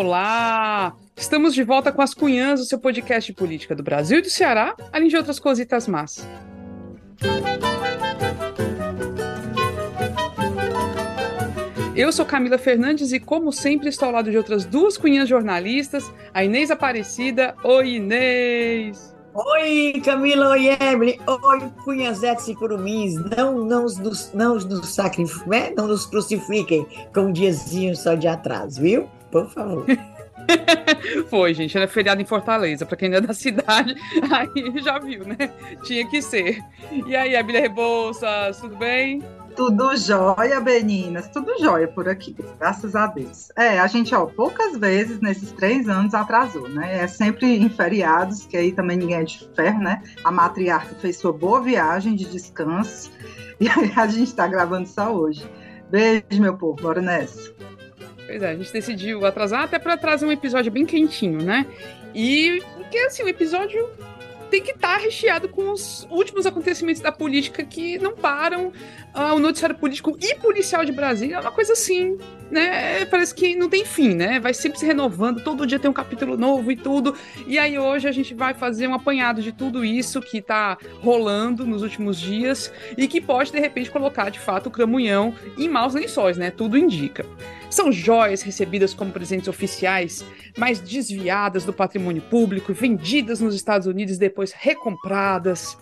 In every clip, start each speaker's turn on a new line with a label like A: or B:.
A: Olá! Estamos de volta com as Cunhãs, o seu podcast de política do Brasil e do Ceará, além de outras cositas más. Eu sou Camila Fernandes e, como sempre, estou ao lado de outras duas cunhãs jornalistas, a Inês Aparecida. Oi, Inês!
B: Oi, Camila, oi, Evelyn, oi, cunhazetes e curumins, não, não, nos, não, nos sacrifiquem, né? não nos crucifiquem com um diazinho só de atraso, viu? Por favor.
A: Foi, gente, era feriado em Fortaleza, para quem não é da cidade, aí já viu, né? Tinha que ser. E aí, Abília Rebouças, tudo bem?
C: Tudo jóia, meninas, tudo jóia por aqui, graças a Deus. É, a gente, ó, poucas vezes nesses três anos atrasou, né? É sempre em feriados, que aí também ninguém é de ferro, né? A matriarca fez sua boa viagem de descanso e aí a gente tá gravando só hoje. Beijo, meu povo, bora nessa.
A: Pois é, a gente decidiu atrasar até para trazer um episódio bem quentinho, né? E porque assim, o episódio tem que estar tá recheado com os últimos acontecimentos da política que não param. Uh, o noticiário político e policial de Brasília é uma coisa assim, né? Parece que não tem fim, né? Vai sempre se renovando, todo dia tem um capítulo novo e tudo. E aí hoje a gente vai fazer um apanhado de tudo isso que tá rolando nos últimos dias e que pode, de repente, colocar de fato o Cramunhão em maus lençóis, né? Tudo indica. São joias recebidas como presentes oficiais, mas desviadas do patrimônio público, vendidas nos Estados Unidos e depois recompradas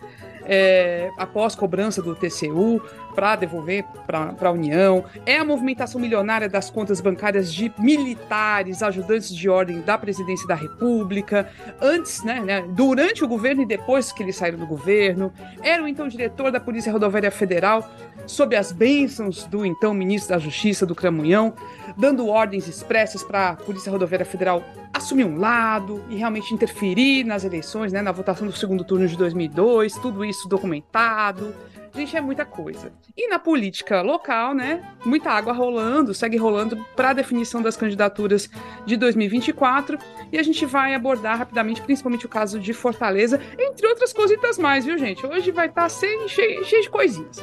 A: é, após cobrança do TCU para devolver para a União, é a movimentação milionária das contas bancárias de militares, ajudantes de ordem da presidência da República, antes, né, né, durante o governo e depois que eles saíram do governo, era o então diretor da Polícia Rodoviária Federal, sob as bênçãos do então ministro da Justiça do Cramunhão, dando ordens expressas para a Polícia Rodoviária Federal assumir um lado e realmente interferir nas eleições, né, na votação do segundo turno de 2002, tudo isso documentado. Gente, é muita coisa. E na política local, né? Muita água rolando, segue rolando para a definição das candidaturas de 2024. E a gente vai abordar rapidamente, principalmente o caso de Fortaleza, entre outras cositas mais, viu, gente? Hoje vai estar tá cheio, cheio de coisinhas.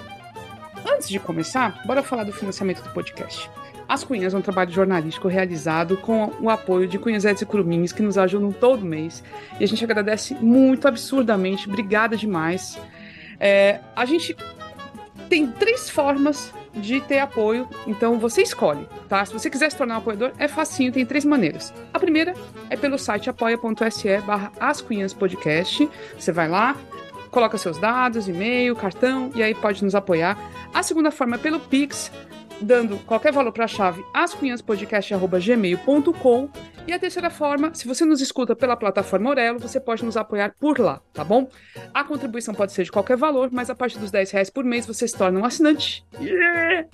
A: Antes de começar, bora falar do financiamento do podcast. As Cunhas é um trabalho jornalístico realizado com o apoio de Cunhazetes e Curumins, que nos ajudam todo mês. E a gente agradece muito, absurdamente. Obrigada demais. É, a gente tem três formas de ter apoio, então você escolhe, tá? Se você quiser se tornar um apoiador, é facinho, tem três maneiras. A primeira é pelo site apoia.se barra Podcast. Você vai lá, coloca seus dados, e-mail, cartão, e aí pode nos apoiar. A segunda forma é pelo Pix, dando qualquer valor para a chave ascunhaspodcast.gmail.com e a terceira forma, se você nos escuta pela plataforma Orelo, você pode nos apoiar por lá, tá bom? A contribuição pode ser de qualquer valor, mas a partir dos 10 reais por mês você se torna um assinante. Yeah!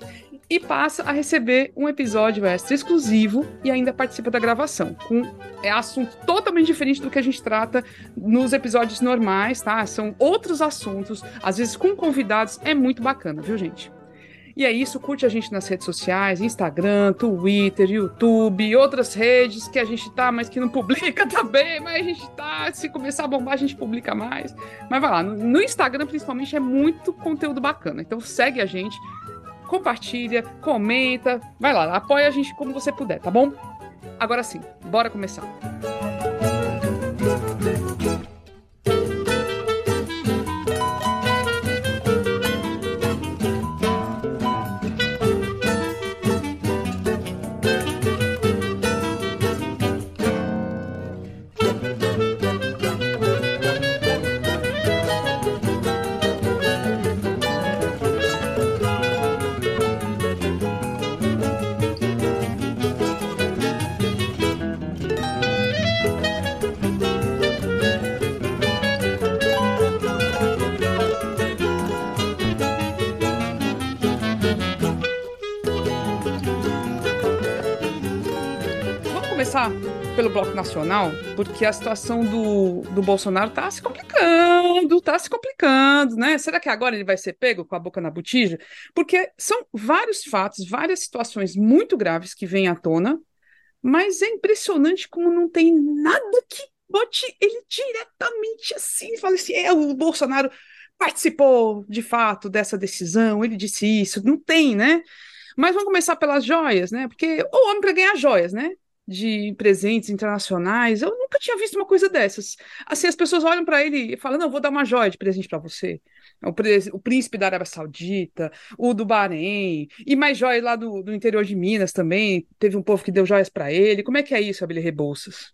A: E passa a receber um episódio extra exclusivo e ainda participa da gravação, com é assunto totalmente diferente do que a gente trata nos episódios normais, tá? São outros assuntos, às vezes com convidados, é muito bacana, viu, gente? E é isso, curte a gente nas redes sociais, Instagram, Twitter, YouTube, outras redes que a gente tá, mas que não publica também, mas a gente tá, se começar a bombar, a gente publica mais. Mas vai lá, no Instagram principalmente é muito conteúdo bacana. Então segue a gente, compartilha, comenta, vai lá, apoia a gente como você puder, tá bom? Agora sim, bora começar. Pelo Bloco Nacional, porque a situação do, do Bolsonaro tá se complicando, tá se complicando, né? Será que agora ele vai ser pego com a boca na botija? Porque são vários fatos, várias situações muito graves que vêm à tona, mas é impressionante como não tem nada que bote ele diretamente assim, fala assim, é, o Bolsonaro participou de fato dessa decisão, ele disse isso, não tem, né? Mas vamos começar pelas joias, né? Porque o homem para ganhar joias, né? De presentes internacionais. Eu nunca tinha visto uma coisa dessas. Assim, as pessoas olham para ele e falam: Não, vou dar uma joia de presente para você. O, o, príncipe da Arábia Saudita, o do Bahrein, e mais joias lá do, do interior de Minas também. Teve um povo que deu joias para ele. Como é que é isso, Abelha Rebouças?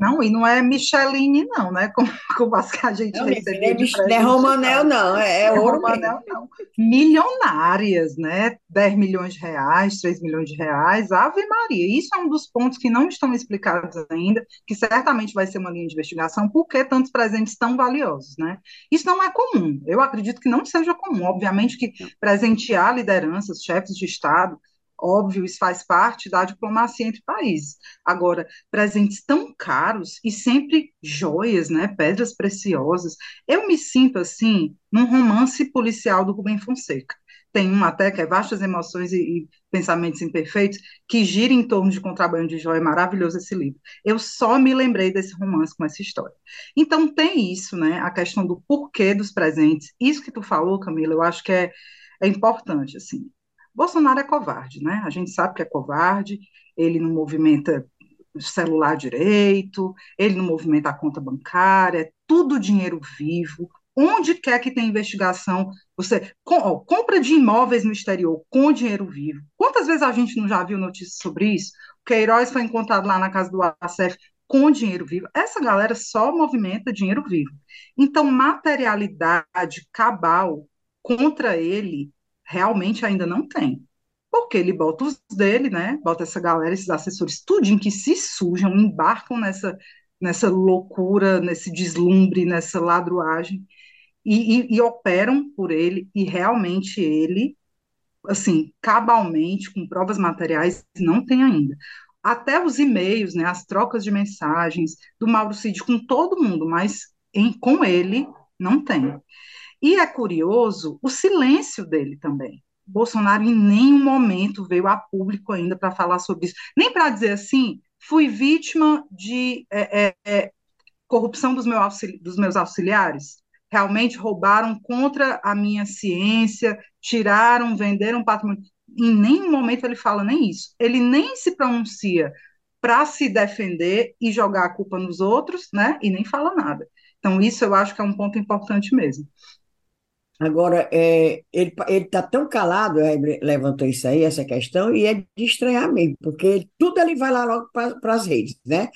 C: Não, e não é Micheline, não, né? Como, como as que a gente não, recebeu.
B: Não é, é Romanel, não, é, é ouro Romanel,
C: não. Milionárias, né? 10 milhões de reais, 3 milhões de reais, Ave Maria. Isso é um dos pontos que não estão explicados ainda, que certamente vai ser uma linha de investigação, por que tantos presentes tão valiosos, né? Isso não é comum, eu acredito que não seja comum. Obviamente que presentear lideranças, chefes de Estado, Óbvio, isso faz parte da diplomacia entre países. Agora, presentes tão caros e sempre joias, né, pedras preciosas. Eu me sinto assim num romance policial do Rubem Fonseca. Tem um até que é Vastas Emoções e, e Pensamentos Imperfeitos, que gira em torno de contrabando de joia. É maravilhoso esse livro. Eu só me lembrei desse romance com essa história. Então, tem isso, né? A questão do porquê dos presentes. Isso que tu falou, Camila, eu acho que é, é importante, assim. Bolsonaro é covarde, né? A gente sabe que é covarde, ele não movimenta celular direito, ele não movimenta a conta bancária, é tudo dinheiro vivo. Onde quer que tem investigação, você com, ó, compra de imóveis no exterior com dinheiro vivo. Quantas vezes a gente não já viu notícias sobre isso? O Queiroz foi encontrado lá na casa do ACF com dinheiro vivo. Essa galera só movimenta dinheiro vivo. Então, materialidade cabal contra ele realmente ainda não tem. Porque ele bota os dele, né? Bota essa galera, esses assessores, tudinho que se sujam, embarcam nessa, nessa loucura, nesse deslumbre, nessa ladruagem, e, e, e operam por ele, e realmente ele, assim, cabalmente, com provas materiais, não tem ainda. Até os e-mails, né, as trocas de mensagens do Mauro Cid com todo mundo, mas em, com ele não tem. E é curioso o silêncio dele também. Bolsonaro em nenhum momento veio a público ainda para falar sobre isso, nem para dizer assim, fui vítima de é, é, corrupção dos, meu dos meus auxiliares, realmente roubaram contra a minha ciência, tiraram, venderam patrimônio. Em nenhum momento ele fala nem isso. Ele nem se pronuncia para se defender e jogar a culpa nos outros, né? E nem fala nada. Então, isso eu acho que é um ponto importante mesmo.
B: Agora, é, ele está tão calado, é, levantou isso aí, essa questão, e é de estranhar mesmo, porque tudo ele vai lá logo para as redes, né?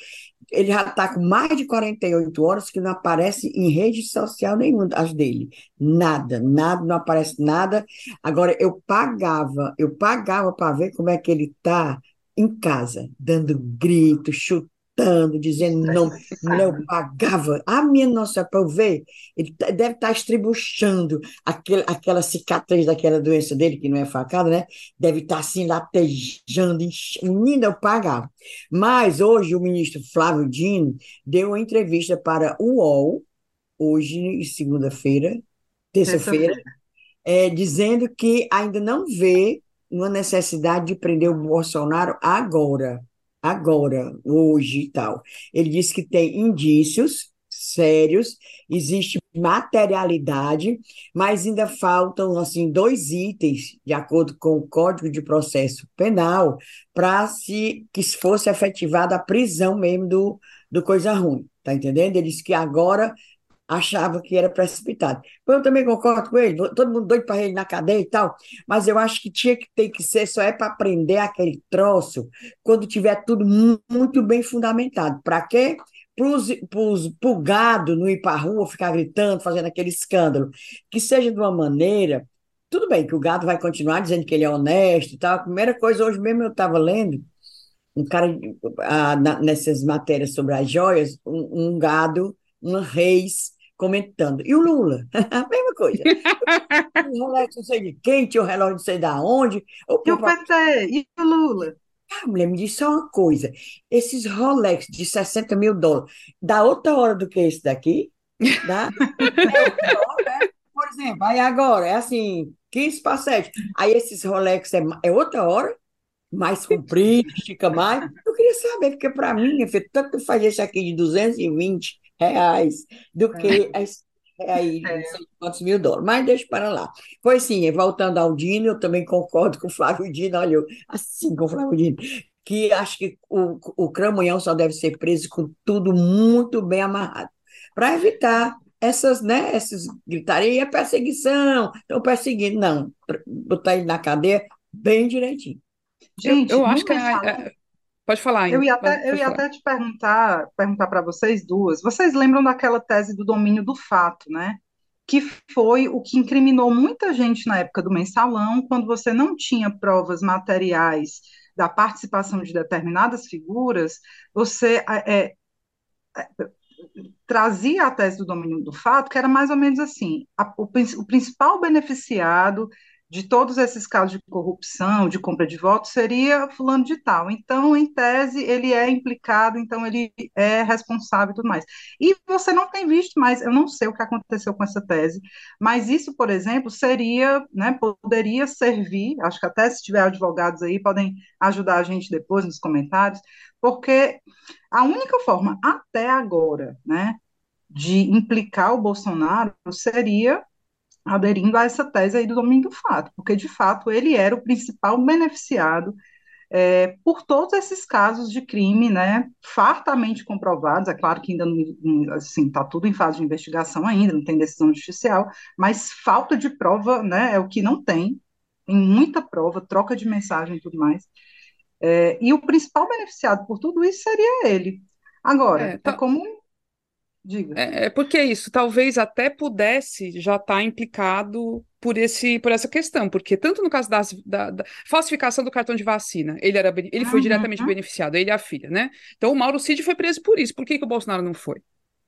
B: Ele já está com mais de 48 horas que não aparece em rede social nenhuma as dele. Nada, nada, não aparece nada. Agora, eu pagava, eu pagava para ver como é que ele está em casa, dando grito, chutando gritando, dizendo não, não pagava. A minha nossa, para eu ver, ele tá, deve estar tá estribuchando aquele, aquela cicatriz daquela doença dele, que não é facada, né? Deve estar tá, assim, latejando, menina, eu pagava. Mas hoje o ministro Flávio Dino deu uma entrevista para o UOL, hoje, segunda-feira, terça-feira, é, dizendo que ainda não vê uma necessidade de prender o Bolsonaro agora agora, hoje e tal. Ele disse que tem indícios sérios, existe materialidade, mas ainda faltam assim dois itens, de acordo com o Código de Processo Penal, para se que fosse efetivada a prisão mesmo do, do coisa ruim, tá entendendo? Ele disse que agora achava que era precipitado. Eu também concordo com ele, todo mundo doido para ele na cadeia e tal, mas eu acho que tinha que ter que ser, só é para aprender aquele troço quando tiver tudo muito bem fundamentado. Para quê? Para o gado não ir para a rua, ficar gritando, fazendo aquele escândalo. Que seja de uma maneira. Tudo bem que o gado vai continuar dizendo que ele é honesto e tal. A primeira coisa, hoje mesmo eu estava lendo um cara, ah, na, nessas matérias sobre as joias, um, um gado, um reis comentando. E o Lula? A mesma coisa. o Rolex não sei de quem, tinha o relógio não sei da onde.
C: O e o PT? E o Lula?
B: Ah, mulher, me disse só uma coisa. Esses Rolex de 60 mil dólares, dá outra hora do que esse daqui? Dá? é hora, é? Por exemplo, aí agora é assim, 15 para 7. Aí esses Rolex é, é outra hora? mais comprido, estica mais. Eu queria saber, porque para mim, tanto faz esse aqui de 220 reais do que é. as aí, é. não sei quantos mil dólares, mas deixa para lá. Foi sim, voltando ao Dino, eu também concordo com o Flávio Dino, olha, assim com o Flávio Dino, que acho que o, o cramunhão só deve ser preso com tudo muito bem amarrado, para evitar essas, né, essas gritaria, perseguição, estão perseguindo. Não, botar ele na cadeia bem direitinho.
A: Gente, eu, eu acho que é, Pode falar.
C: Eu ia até, eu ia até te perguntar, perguntar para vocês duas. Vocês lembram daquela tese do domínio do fato, né? Que foi o que incriminou muita gente na época do mensalão, quando você não tinha provas materiais da participação de determinadas figuras, você é, é, trazia a tese do domínio do fato, que era mais ou menos assim: a, o, o principal beneficiado de todos esses casos de corrupção, de compra de votos, seria fulano de tal. Então, em tese, ele é implicado, então ele é responsável e tudo mais. E você não tem visto mais, eu não sei o que aconteceu com essa tese, mas isso, por exemplo, seria, né, poderia servir, acho que até se tiver advogados aí, podem ajudar a gente depois nos comentários, porque a única forma até agora, né, de implicar o Bolsonaro seria aderindo a essa tese aí do domínio do fato, porque de fato ele era o principal beneficiado é, por todos esses casos de crime, né, fartamente comprovados, é claro que ainda não, assim, está tudo em fase de investigação ainda, não tem decisão judicial, mas falta de prova, né, é o que não tem, tem muita prova, troca de mensagem e tudo mais, é, e o principal beneficiado por tudo isso seria ele. Agora, é, tá... é como Diga.
A: É, é porque isso, talvez até pudesse já estar tá implicado por esse por essa questão, porque tanto no caso das, da, da, falsificação do cartão de vacina, ele era ele foi uhum. diretamente beneficiado, ele e a filha, né? Então o Mauro Cid foi preso por isso. Por que, que o Bolsonaro não foi,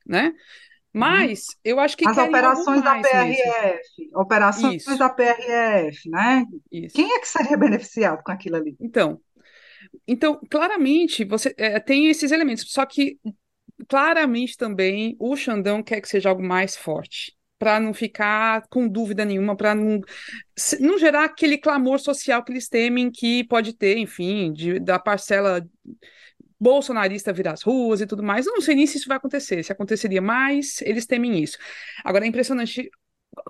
A: né? Mas uhum. eu acho que
C: as operações da PRF, operações isso. da PRF, né? Isso. Quem é que seria beneficiado com aquilo ali?
A: Então, então claramente você é, tem esses elementos, só que claramente também o Xandão quer que seja algo mais forte, para não ficar com dúvida nenhuma, para não, não gerar aquele clamor social que eles temem que pode ter, enfim, de, da parcela bolsonarista vir às ruas e tudo mais. Eu não sei nem se isso vai acontecer, se aconteceria, mas eles temem isso. Agora é impressionante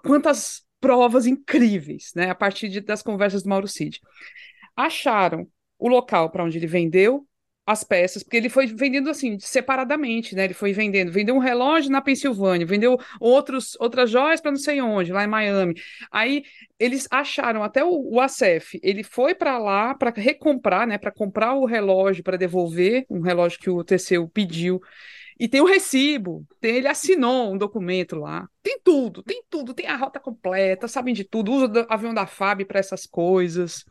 A: quantas provas incríveis, né, a partir de, das conversas do Mauro Cid. Acharam o local para onde ele vendeu, as peças, porque ele foi vendendo assim, separadamente, né? Ele foi vendendo, vendeu um relógio na Pensilvânia, vendeu outros, outras joias para não sei onde, lá em Miami. Aí eles acharam até o, o ele foi para lá para recomprar, né? Para comprar o relógio para devolver, um relógio que o TCU pediu. E tem o recibo, tem, ele assinou um documento lá. Tem tudo, tem tudo, tem a rota completa, sabem de tudo, usa o avião da FAB para essas coisas.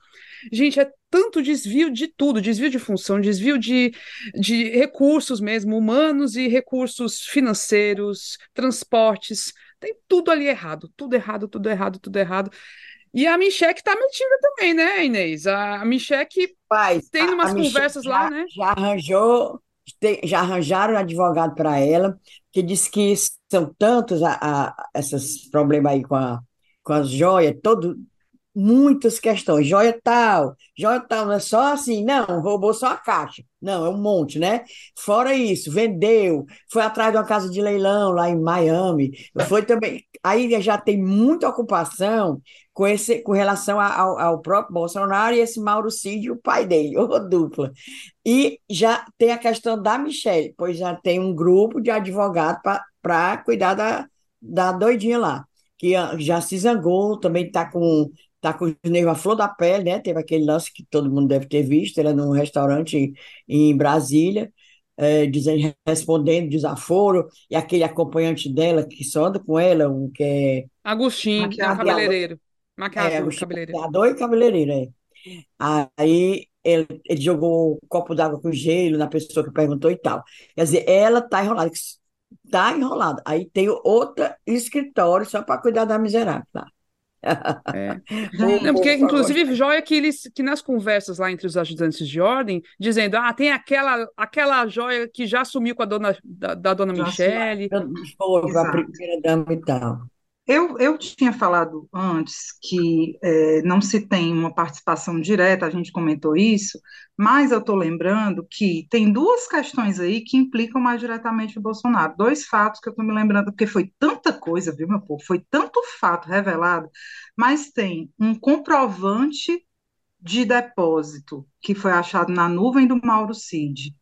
A: Gente, é tanto desvio de tudo, desvio de função, desvio de, de recursos mesmo, humanos e recursos financeiros, transportes, tem tudo ali errado, tudo errado, tudo errado, tudo errado. E a Micheque tá metida também, né, Inês? A Micheque tem umas conversas já, lá, né?
B: Já arranjou já arranjaram um advogado para ela, que disse que são tantos a, a, esses problemas aí com, a, com as joias, todo, muitas questões. Joia tal, joia tal, não é só assim, não, roubou só a caixa. Não, é um monte, né? Fora isso, vendeu, foi atrás de uma casa de leilão lá em Miami, foi também. Aí já tem muita ocupação com, esse, com relação ao, ao próprio Bolsonaro e esse Mauro Cid, o pai dele, ou dupla. E já tem a questão da Michelle, pois já tem um grupo de advogados para cuidar da, da doidinha lá, que já se zangou, também está com tá com os nervos à flor da pele, né? Teve aquele lance que todo mundo deve ter visto, era num restaurante em Brasília, é, dizendo, respondendo desaforo, e aquele acompanhante dela que só anda com ela, um que é...
A: Agostinho, que é o cabeleireiro. Maquiador, é, cabeleireiro.
B: Maquiador e cabeleireiro, é. Aí ele, ele jogou um copo d'água com gelo na pessoa que perguntou e tal. Quer dizer, ela tá enrolada, tá enrolada. Aí tem outra escritório só para cuidar da miserável, tá?
A: É. Não, porque, inclusive, joia que eles que nas conversas lá entre os ajudantes de ordem, dizendo: ah, tem aquela, aquela joia que já sumiu com a dona da, da dona Michele.
B: Foi, a primeira dama e tal.
C: Eu, eu tinha falado antes que é, não se tem uma participação direta, a gente comentou isso, mas eu estou lembrando que tem duas questões aí que implicam mais diretamente o Bolsonaro. Dois fatos que eu estou me lembrando, porque foi tanta coisa, viu, meu povo? Foi tanto fato revelado, mas tem um comprovante de depósito que foi achado na nuvem do Mauro Cid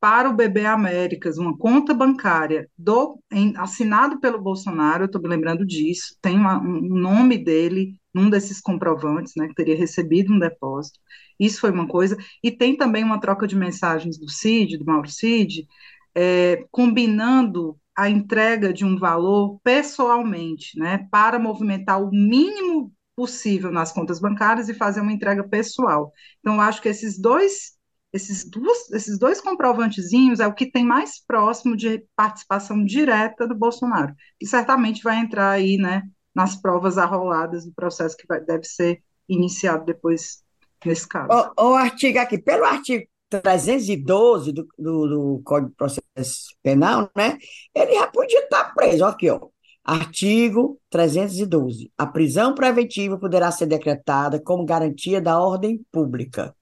C: para o BB Américas, uma conta bancária do, em, assinado pelo Bolsonaro, eu estou me lembrando disso, tem uma, um nome dele num desses comprovantes, né, que teria recebido um depósito. Isso foi uma coisa. E tem também uma troca de mensagens do Cid, do Mauro Cid, é, combinando a entrega de um valor pessoalmente, né, para movimentar o mínimo possível nas contas bancárias e fazer uma entrega pessoal. Então, acho que esses dois esses, duas, esses dois comprovantezinhos é o que tem mais próximo de participação direta do Bolsonaro, e certamente vai entrar aí, né, nas provas arroladas do processo que vai, deve ser iniciado depois nesse caso.
B: O, o artigo aqui, pelo artigo 312 do, do, do, Código de Processo Penal, né? Ele já podia estar preso. Aqui, ó. Artigo 312. A prisão preventiva poderá ser decretada como garantia da ordem pública,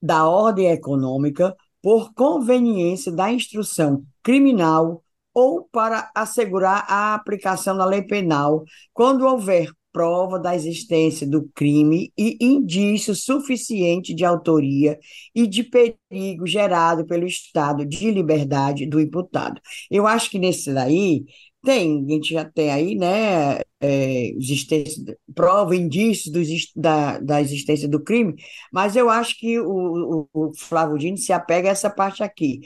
B: da ordem econômica, por conveniência da instrução criminal ou para assegurar a aplicação da lei penal, quando houver prova da existência do crime e indício suficiente de autoria e de perigo gerado pelo estado de liberdade do imputado. Eu acho que nesse daí tem, a gente já tem aí, né, é, existência, prova, indícios do, da, da existência do crime, mas eu acho que o, o, o Flávio Dino se apega a essa parte aqui,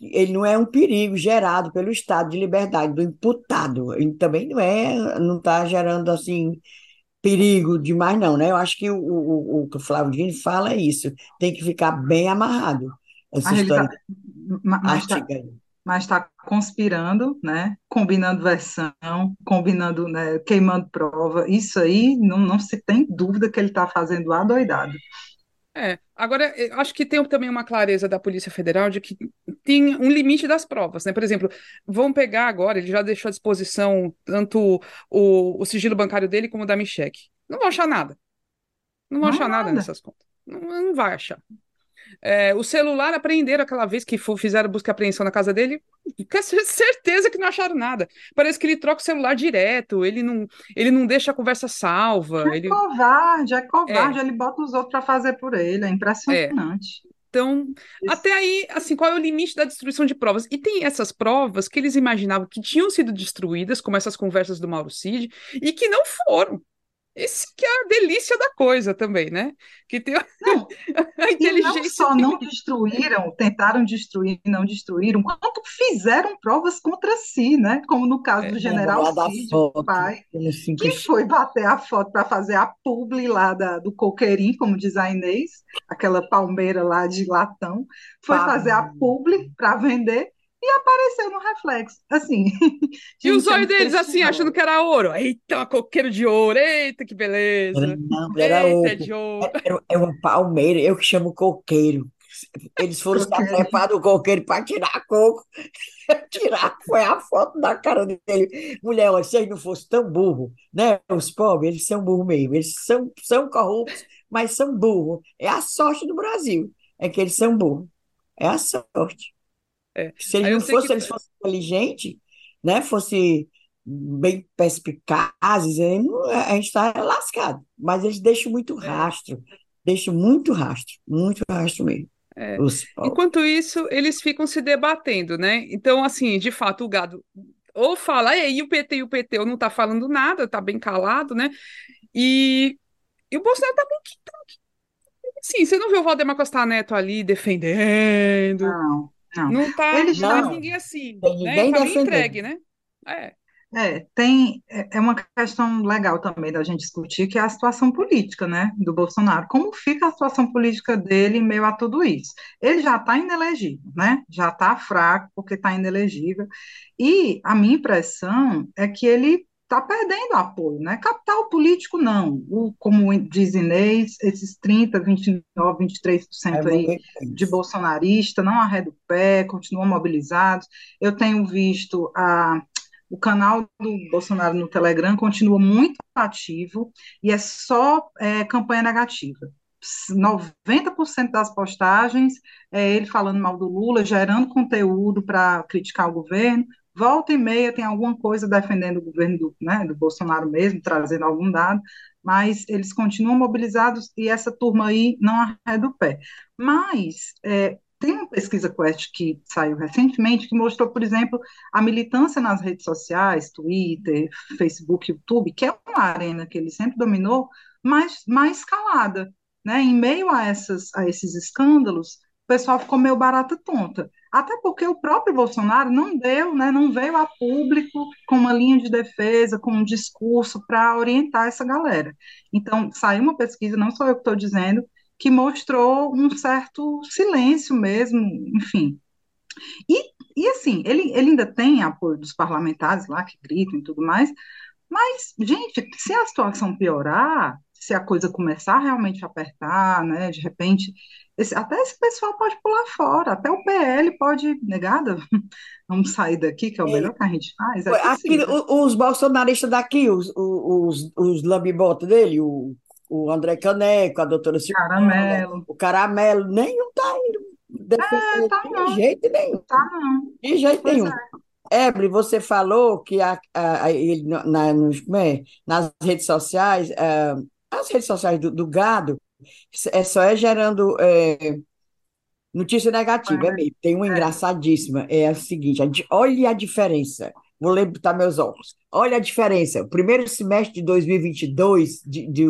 B: ele não é um perigo gerado pelo estado de liberdade do imputado. Ele também não é, não está gerando assim perigo demais, não, né? Eu acho que o, o, o que o Flávio Dino fala é isso. Tem que ficar bem amarrado essa mas história. Tá,
C: mas está tá conspirando, né? Combinando versão, combinando, né? queimando prova. Isso aí não, não se tem dúvida que ele está fazendo adoidado.
A: É, agora, acho que tem também uma clareza da Polícia Federal de que tem um limite das provas, né? Por exemplo, vamos pegar agora, ele já deixou à disposição tanto o, o sigilo bancário dele como o da Michek. Não vão achar nada. Não vão não achar nada. nada nessas contas. Não, não vai achar. É, o celular apreenderam aquela vez que fizeram busca e apreensão na casa dele, com certeza que não acharam nada. Parece que ele troca o celular direto, ele não, ele não deixa a conversa salva.
C: É
A: ele...
C: covarde, é covarde, é. ele bota os outros para fazer por ele, é impressionante.
A: É. Então, Isso. até aí, assim, qual é o limite da destruição de provas? E tem essas provas que eles imaginavam que tinham sido destruídas, como essas conversas do Mauro Cid, e que não foram. Esse que é a delícia da coisa também, né? Que tem
C: não, a inteligência. E não só não destruíram, tentaram destruir, não destruíram, quanto fizeram provas contra si, né? Como no caso é, do general Cid, o pai, que foi bater a foto para fazer a publi lá da, do coqueirinho, como diz a Inês, aquela palmeira lá de latão, foi fazer a publi para vender e apareceu no reflexo, assim.
A: E os olhos deles, assim, achando que era ouro. Eita, coqueiro de ouro, eita, que beleza.
B: Não, era eita, ouro. de ouro. Era, é uma palmeira, eu que chamo coqueiro. Eles foram estar do coqueiro para tirar coco. tirar, foi a foto da cara dele. Mulher, olha, se eles não fossem tão burro, né? Os pobres, eles são burros mesmo. Eles são, são corruptos, mas são burros. É a sorte do Brasil, é que eles são burros. É a sorte. É. Se eles não fossem, que... eles fossem inteligentes, né? Fosse bem perspicazes, a gente está lascado. Mas eles deixam muito é. rastro, deixam muito rastro, muito rastro mesmo.
A: É. Enquanto isso, eles ficam se debatendo, né? Então, assim, de fato, o gado ou fala, e o PT e o PT não tá falando nada, tá bem calado, né? E, e o Bolsonaro tá bem Sim, você não viu o Valdemar Costa Neto ali defendendo.
C: Não.
A: Não, não tá Eles não. ninguém assim. Tem né? ninguém né? entregue, né?
C: É. É, tem é, é uma questão legal também da gente discutir, que é a situação política, né, do Bolsonaro. Como fica a situação política dele em meio a tudo isso? Ele já está inelegível, né? Já está fraco porque está inelegível. E a minha impressão é que ele está perdendo apoio, né? Capital político, não. O, como diz Inês, esses 30%, 29%, 23% aí de bolsonarista não arreda o pé, continuam mobilizados. Eu tenho visto a, o canal do Bolsonaro no Telegram continua muito ativo e é só é, campanha negativa. 90% das postagens é ele falando mal do Lula, gerando conteúdo para criticar o governo, volta e meia tem alguma coisa defendendo o governo do, né, do Bolsonaro mesmo, trazendo algum dado, mas eles continuam mobilizados e essa turma aí não arreda o pé. Mas é, tem uma pesquisa Quest que saiu recentemente que mostrou, por exemplo, a militância nas redes sociais, Twitter, Facebook, YouTube, que é uma arena que ele sempre dominou, mais, mais escalada. Né? Em meio a, essas, a esses escândalos, o pessoal ficou meio barata tonta. Até porque o próprio Bolsonaro não deu, né, não veio a público com uma linha de defesa, com um discurso para orientar essa galera. Então, saiu uma pesquisa, não sou eu que estou dizendo, que mostrou um certo silêncio mesmo, enfim. E, e assim, ele, ele ainda tem apoio dos parlamentares lá que gritam e tudo mais, mas, gente, se a situação piorar, se a coisa começar realmente a apertar, né, de repente, esse, até esse pessoal pode pular fora, até o PL pode, negada, vamos sair daqui, que é o melhor que a gente faz. É
B: Aqui, os bolsonaristas daqui, os, os, os lambibotas dele, o o André Caneco, a doutora
C: Silvana, Caramelo.
B: o Caramelo, nenhum está indo defender
C: é, tá
B: de
C: não.
B: jeito nenhum.
C: Tá não.
B: De jeito pois nenhum. É. Ebre, você falou que a, a, a, ele, na, nos, é, nas redes sociais, uh, as redes sociais do, do, gado, é só é gerando é, notícia negativa, é, mesmo. Tem uma é. engraçadíssima, é a seguinte, olha a diferença Vou botar meus óculos. Olha a diferença. O primeiro semestre de 2022 de, de,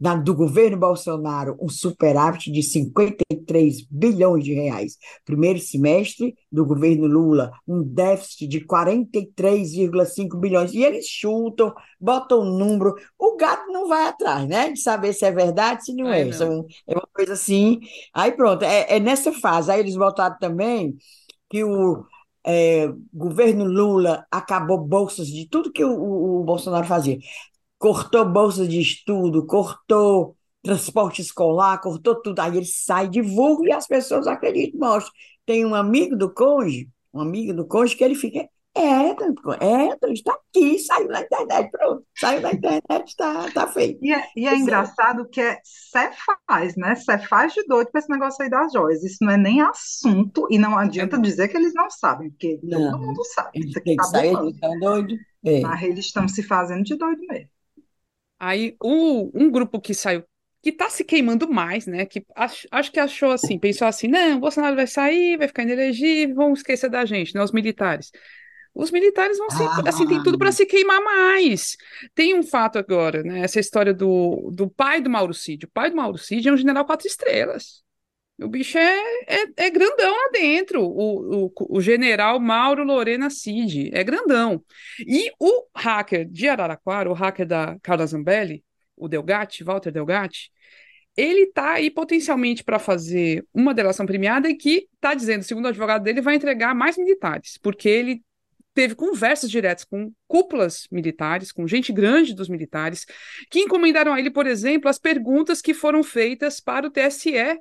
B: na, do governo Bolsonaro, um superávit de 53 bilhões de reais. Primeiro semestre do governo Lula, um déficit de 43,5 bilhões. E eles chutam, botam um número. O gato não vai atrás, né? De saber se é verdade, se não Ai, é. Não. São, é uma coisa assim. Aí pronto, é, é nessa fase. Aí eles botaram também que o é, governo Lula acabou bolsas de tudo que o, o, Bolsonaro fazia. Cortou bolsas de estudo, cortou transporte escolar, cortou tudo. Aí ele sai, divulga e as pessoas acreditam, mostra. Tem um amigo do cônjuge, um amigo do cônjuge que ele fica, é, é, está aqui, saiu na internet, pronto, saiu na internet, está tá feito.
C: E é, e é engraçado que é faz, né? faz de doido para esse negócio aí das joias. Isso não é nem assunto, e não adianta dizer que eles não sabem, porque não, todo mundo sabe.
B: Eles têm tá que sair, eles estão doidos.
C: É. Mas eles estão se fazendo de doido mesmo.
A: Aí, o, um grupo que saiu que está se queimando mais, né? Que acho, acho, que achou assim, pensou assim, não, Bolsonaro vai sair, vai ficar inelegível, vão esquecer da gente, né? Os militares. Os militares vão ser, ah. assim, tem tudo para se queimar mais. Tem um fato agora, né? Essa história do, do pai do Mauro Cid. O pai do Mauro Cid é um general quatro estrelas. O bicho é, é, é grandão lá dentro. O, o, o, general Mauro Lorena Cid é grandão. E o hacker de Araraquara, o hacker da Carla Zambelli, o Delgatti, Walter Delgatti, ele está aí potencialmente para fazer uma delação premiada e que está dizendo, segundo o advogado dele, vai entregar mais militares, porque ele teve conversas diretas com cúpulas militares, com gente grande dos militares, que encomendaram a ele, por exemplo, as perguntas que foram feitas para o TSE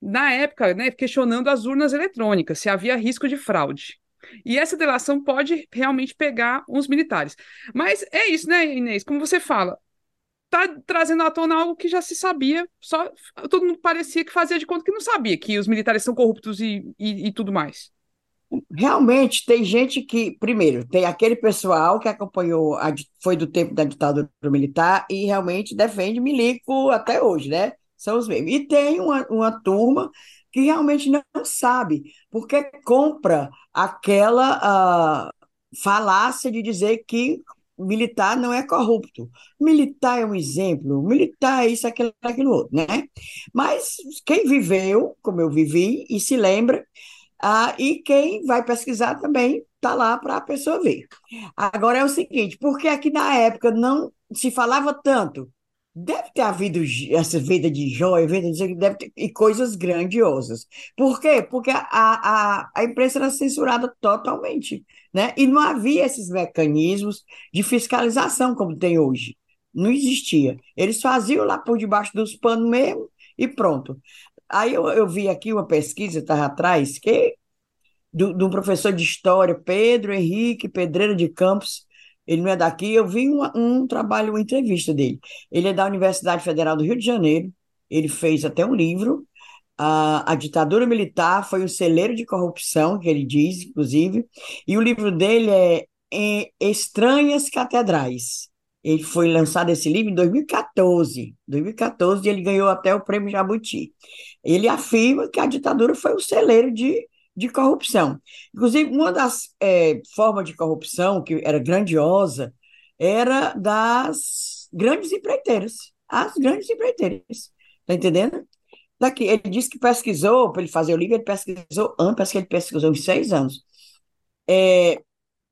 A: na época, né, questionando as urnas eletrônicas, se havia risco de fraude. E essa delação pode realmente pegar uns militares. Mas é isso, né, Inês? Como você fala, tá trazendo à tona algo que já se sabia, só todo mundo parecia que fazia de conta que não sabia, que os militares são corruptos e, e, e tudo mais.
B: Realmente tem gente que, primeiro, tem aquele pessoal que acompanhou, a, foi do tempo da ditadura militar e realmente defende milico até hoje, né? São os mesmos. E tem uma, uma turma que realmente não sabe, porque compra aquela uh, falácia de dizer que militar não é corrupto. Militar é um exemplo, militar é isso, aquilo, aquilo outro, né? Mas quem viveu, como eu vivi, e se lembra, ah, e quem vai pesquisar também está lá para a pessoa ver. Agora é o seguinte, porque aqui na época não se falava tanto, deve ter havido essa venda de joia, venda de deve ter, e coisas grandiosas. Por quê? Porque a, a, a imprensa era censurada totalmente, né? E não havia esses mecanismos de fiscalização como tem hoje. Não existia. Eles faziam lá por debaixo dos panos mesmo e pronto. Aí eu, eu vi aqui uma pesquisa, estava atrás, que do, do professor de história, Pedro Henrique Pedreira de Campos, ele não é daqui, eu vi um, um trabalho, uma entrevista dele. Ele é da Universidade Federal do Rio de Janeiro, ele fez até um livro, a, a ditadura militar foi um celeiro de corrupção, que ele diz, inclusive, e o livro dele é Estranhas Catedrais. Ele foi lançado esse livro em 2014. 2014 ele ganhou até o prêmio Jabuti. Ele afirma que a ditadura foi um celeiro de, de corrupção. Inclusive, uma das é, formas de corrupção que era grandiosa era das grandes empreiteiras. As grandes empreiteiras. Está entendendo? Daqui, ele disse que pesquisou, para ele fazer o livro, ele pesquisou, parece que ele pesquisou uns seis anos, é,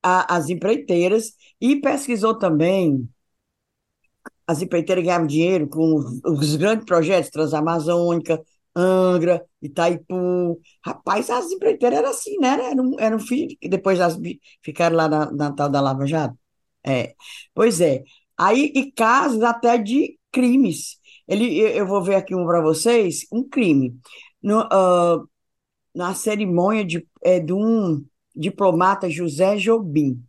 B: a, as empreiteiras, e pesquisou também as empreiteiras ganhavam dinheiro com os grandes projetos Transamazônica, Angra, Itaipu. Rapaz, as empreiteiras eram assim, né? Era um, era um filho, que depois elas ficaram lá na, na tal da Lava Jato. É. Pois é. Aí, e casos até de crimes. Ele, eu vou ver aqui um para vocês, um crime. No, uh, na cerimônia de, é, de um diplomata José Jobim.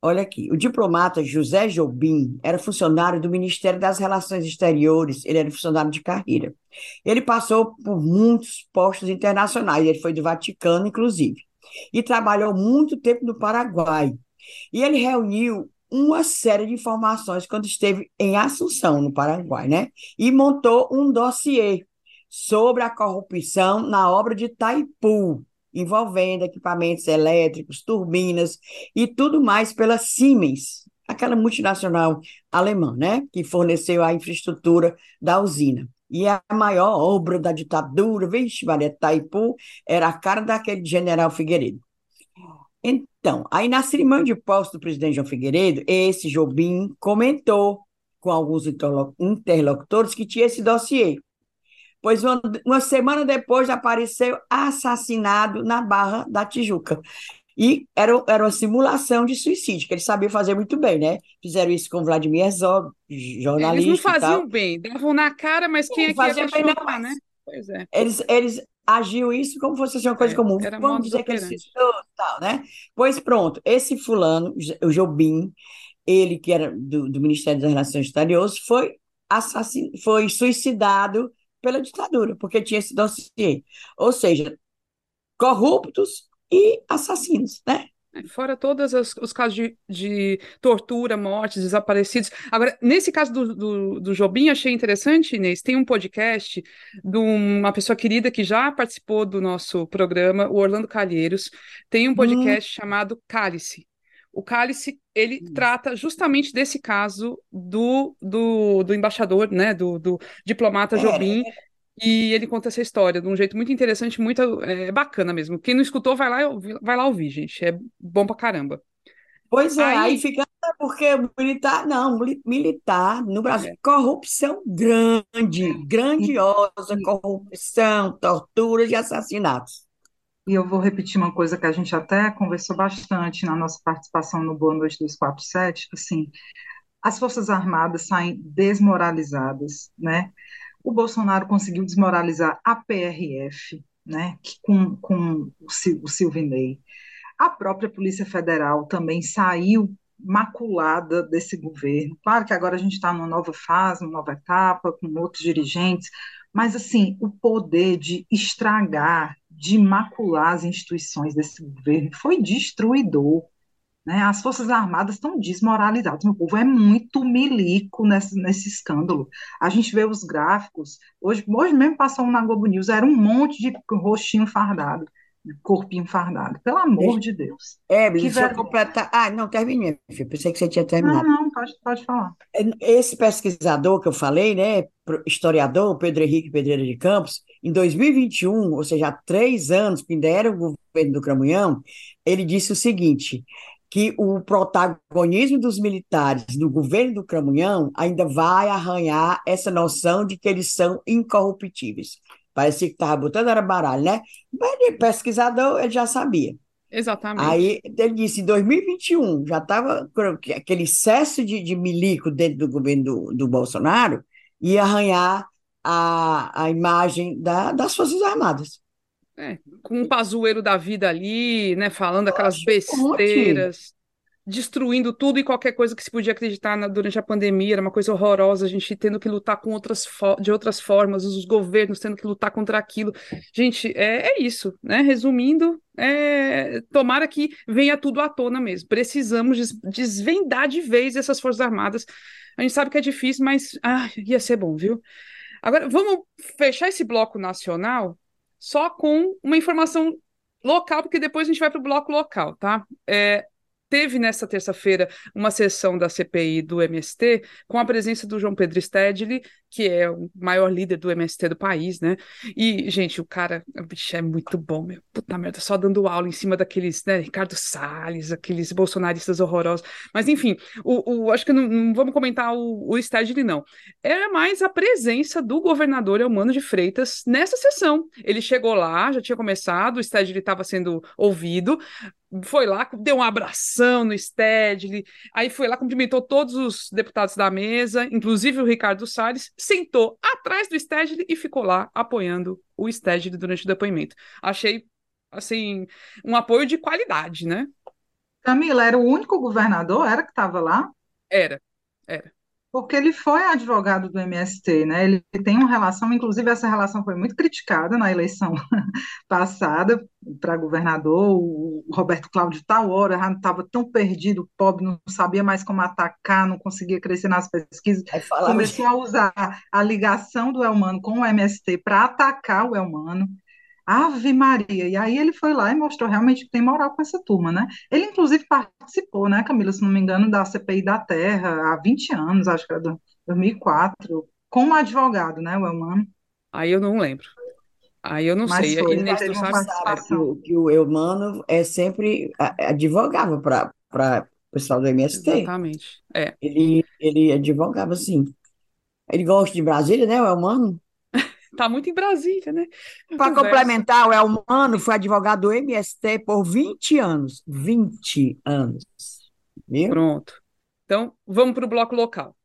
B: Olha aqui, o diplomata José Jobim era funcionário do Ministério das Relações Exteriores, ele era funcionário de carreira. Ele passou por muitos postos internacionais, ele foi do Vaticano, inclusive, e trabalhou muito tempo no Paraguai. E ele reuniu uma série de informações quando esteve em Assunção, no Paraguai, né? E montou um dossiê sobre a corrupção na obra de Taipu, envolvendo equipamentos elétricos, turbinas e tudo mais pela Siemens, aquela multinacional alemã, né? Que forneceu a infraestrutura da usina. E a maior obra da ditadura, vixe, Maria Taipu, era a cara daquele general Figueiredo. Então, aí na cerimônia de posse do presidente João Figueiredo, esse Jobim comentou com alguns interlocutores que tinha esse dossiê. Pois uma, uma semana depois apareceu assassinado na Barra da Tijuca. E era, era uma simulação de suicídio, que eles sabiam fazer muito bem, né? Fizeram isso com Vladimir Herzog, jornalista.
A: Eles não faziam bem, davam na cara, mas quem é que ia questionar, né?
B: Pois é. Eles, eles agiu isso como fosse assim, uma coisa é, comum. Vamos dizer que ele suicidou tal, né? Pois pronto, esse fulano, o Jobim, ele que era do, do Ministério das Relações Exteriores, foi assassin... foi suicidado pela ditadura, porque tinha esse dossiê. Ou seja, corruptos e assassinos, né?
A: É, fora todos os casos de, de, tortura, mortes, desaparecidos. Agora, nesse caso do, do, do, Jobim, achei interessante, Inês, tem um podcast de uma pessoa querida que já participou do nosso programa, o Orlando Calheiros, tem um podcast hum. chamado Cálice. O Cálice, ele hum. trata justamente desse caso do, do, do embaixador, né, do, do diplomata. Jobim, e ele conta essa história de um jeito muito interessante, muito é, bacana mesmo. Quem não escutou, vai lá, vai lá ouvir, gente. É bom pra caramba.
B: Pois é, aí, aí fica porque militar, não, militar no Brasil, é. corrupção grande, grandiosa, corrupção, torturas e assassinatos.
C: E eu vou repetir uma coisa que a gente até conversou bastante na nossa participação no Noite 247, assim, as Forças Armadas saem desmoralizadas, né? O Bolsonaro conseguiu desmoralizar a PRF, né, com, com o, o Silvinei. A própria Polícia Federal também saiu maculada desse governo. Claro que agora a gente está numa nova fase, uma nova etapa, com outros dirigentes, mas assim, o poder de estragar, de macular as instituições desse governo foi destruidor. Né? As Forças Armadas estão desmoralizadas. Meu povo é muito milico nesse, nesse escândalo. A gente vê os gráficos. Hoje, hoje mesmo passou um na Globo News, era um monte de rostinho fardado corpinho fardado. Pelo amor de Deus.
B: É, deixa eu completar. Ah, não, terminei, filho. Pensei que você tinha terminado.
C: Não, não, pode, pode falar. É,
B: esse pesquisador que eu falei, né, historiador, Pedro Henrique Pedreira de Campos, em 2021, ou seja, há três anos, que ainda era o governo do Cramunhão, ele disse o seguinte: que o protagonismo dos militares do governo do Cramunhão ainda vai arranhar essa noção de que eles são incorruptíveis. Parecia que estava botando era baralho, né? Mas pesquisador, ele já sabia.
A: Exatamente.
B: Aí ele disse, em 2021, já estava aquele excesso de, de milico dentro do governo do, do Bolsonaro ia arranhar a, a imagem da, das Forças Armadas.
A: É, com um pazueiro da vida ali, né, falando aquelas besteiras. Destruindo tudo e qualquer coisa que se podia acreditar na, durante a pandemia, era uma coisa horrorosa, a gente tendo que lutar com outras de outras formas, os governos tendo que lutar contra aquilo. Gente, é, é isso, né? Resumindo, é, tomara que venha tudo à tona mesmo. Precisamos des desvendar de vez essas Forças Armadas. A gente sabe que é difícil, mas ah, ia ser bom, viu? Agora, vamos fechar esse bloco nacional só com uma informação local, porque depois a gente vai para o bloco local, tá? É, teve nessa terça-feira uma sessão da CPI do MST com a presença do João Pedro Stedley, que é o maior líder do MST do país, né? E, gente, o cara, o bicho é muito bom, meu. Puta merda, só dando aula em cima daqueles, né, Ricardo Salles, aqueles bolsonaristas horrorosos. Mas, enfim, o, o acho que não, não, vamos comentar o, o Stedley, não. Era mais a presença do governador Elmano de Freitas nessa sessão. Ele chegou lá, já tinha começado, o Stedley estava sendo ouvido, foi lá, deu um abração no Stedley, aí foi lá, cumprimentou todos os deputados da mesa, inclusive o Ricardo Salles, sentou atrás do Stedley e ficou lá apoiando o Stedley durante o depoimento. Achei, assim, um apoio de qualidade, né?
C: Camila, era o único governador, era que estava lá?
A: Era, era.
C: Porque ele foi advogado do MST, né? Ele tem uma relação, inclusive essa relação foi muito criticada na eleição passada para governador. O Roberto Cláudio tal hora estava tão perdido, pobre, não sabia mais como atacar, não conseguia crescer nas pesquisas. Começou a usar a ligação do Elmano com o MST para atacar o Elmano. Ave Maria. E aí ele foi lá e mostrou realmente que tem moral com essa turma, né? Ele, inclusive, participou, né, Camila, se não me engano, da CPI da Terra há 20 anos, acho que era 2004, como advogado, né, o Elmano?
A: Aí eu não lembro. Aí eu não Mas sei. Foi, Inês, tu
B: sabe, que, o, que o Elmano é sempre advogava para o pessoal do MST.
A: Exatamente. É.
B: Ele, ele advogava, sim. Ele gosta de Brasília, né, o Elmano?
A: Tá muito em Brasília, né?
B: Para complementar, o Elmano foi advogado do MST por 20 anos. 20 anos. Viu?
A: Pronto. Então, vamos para o bloco local.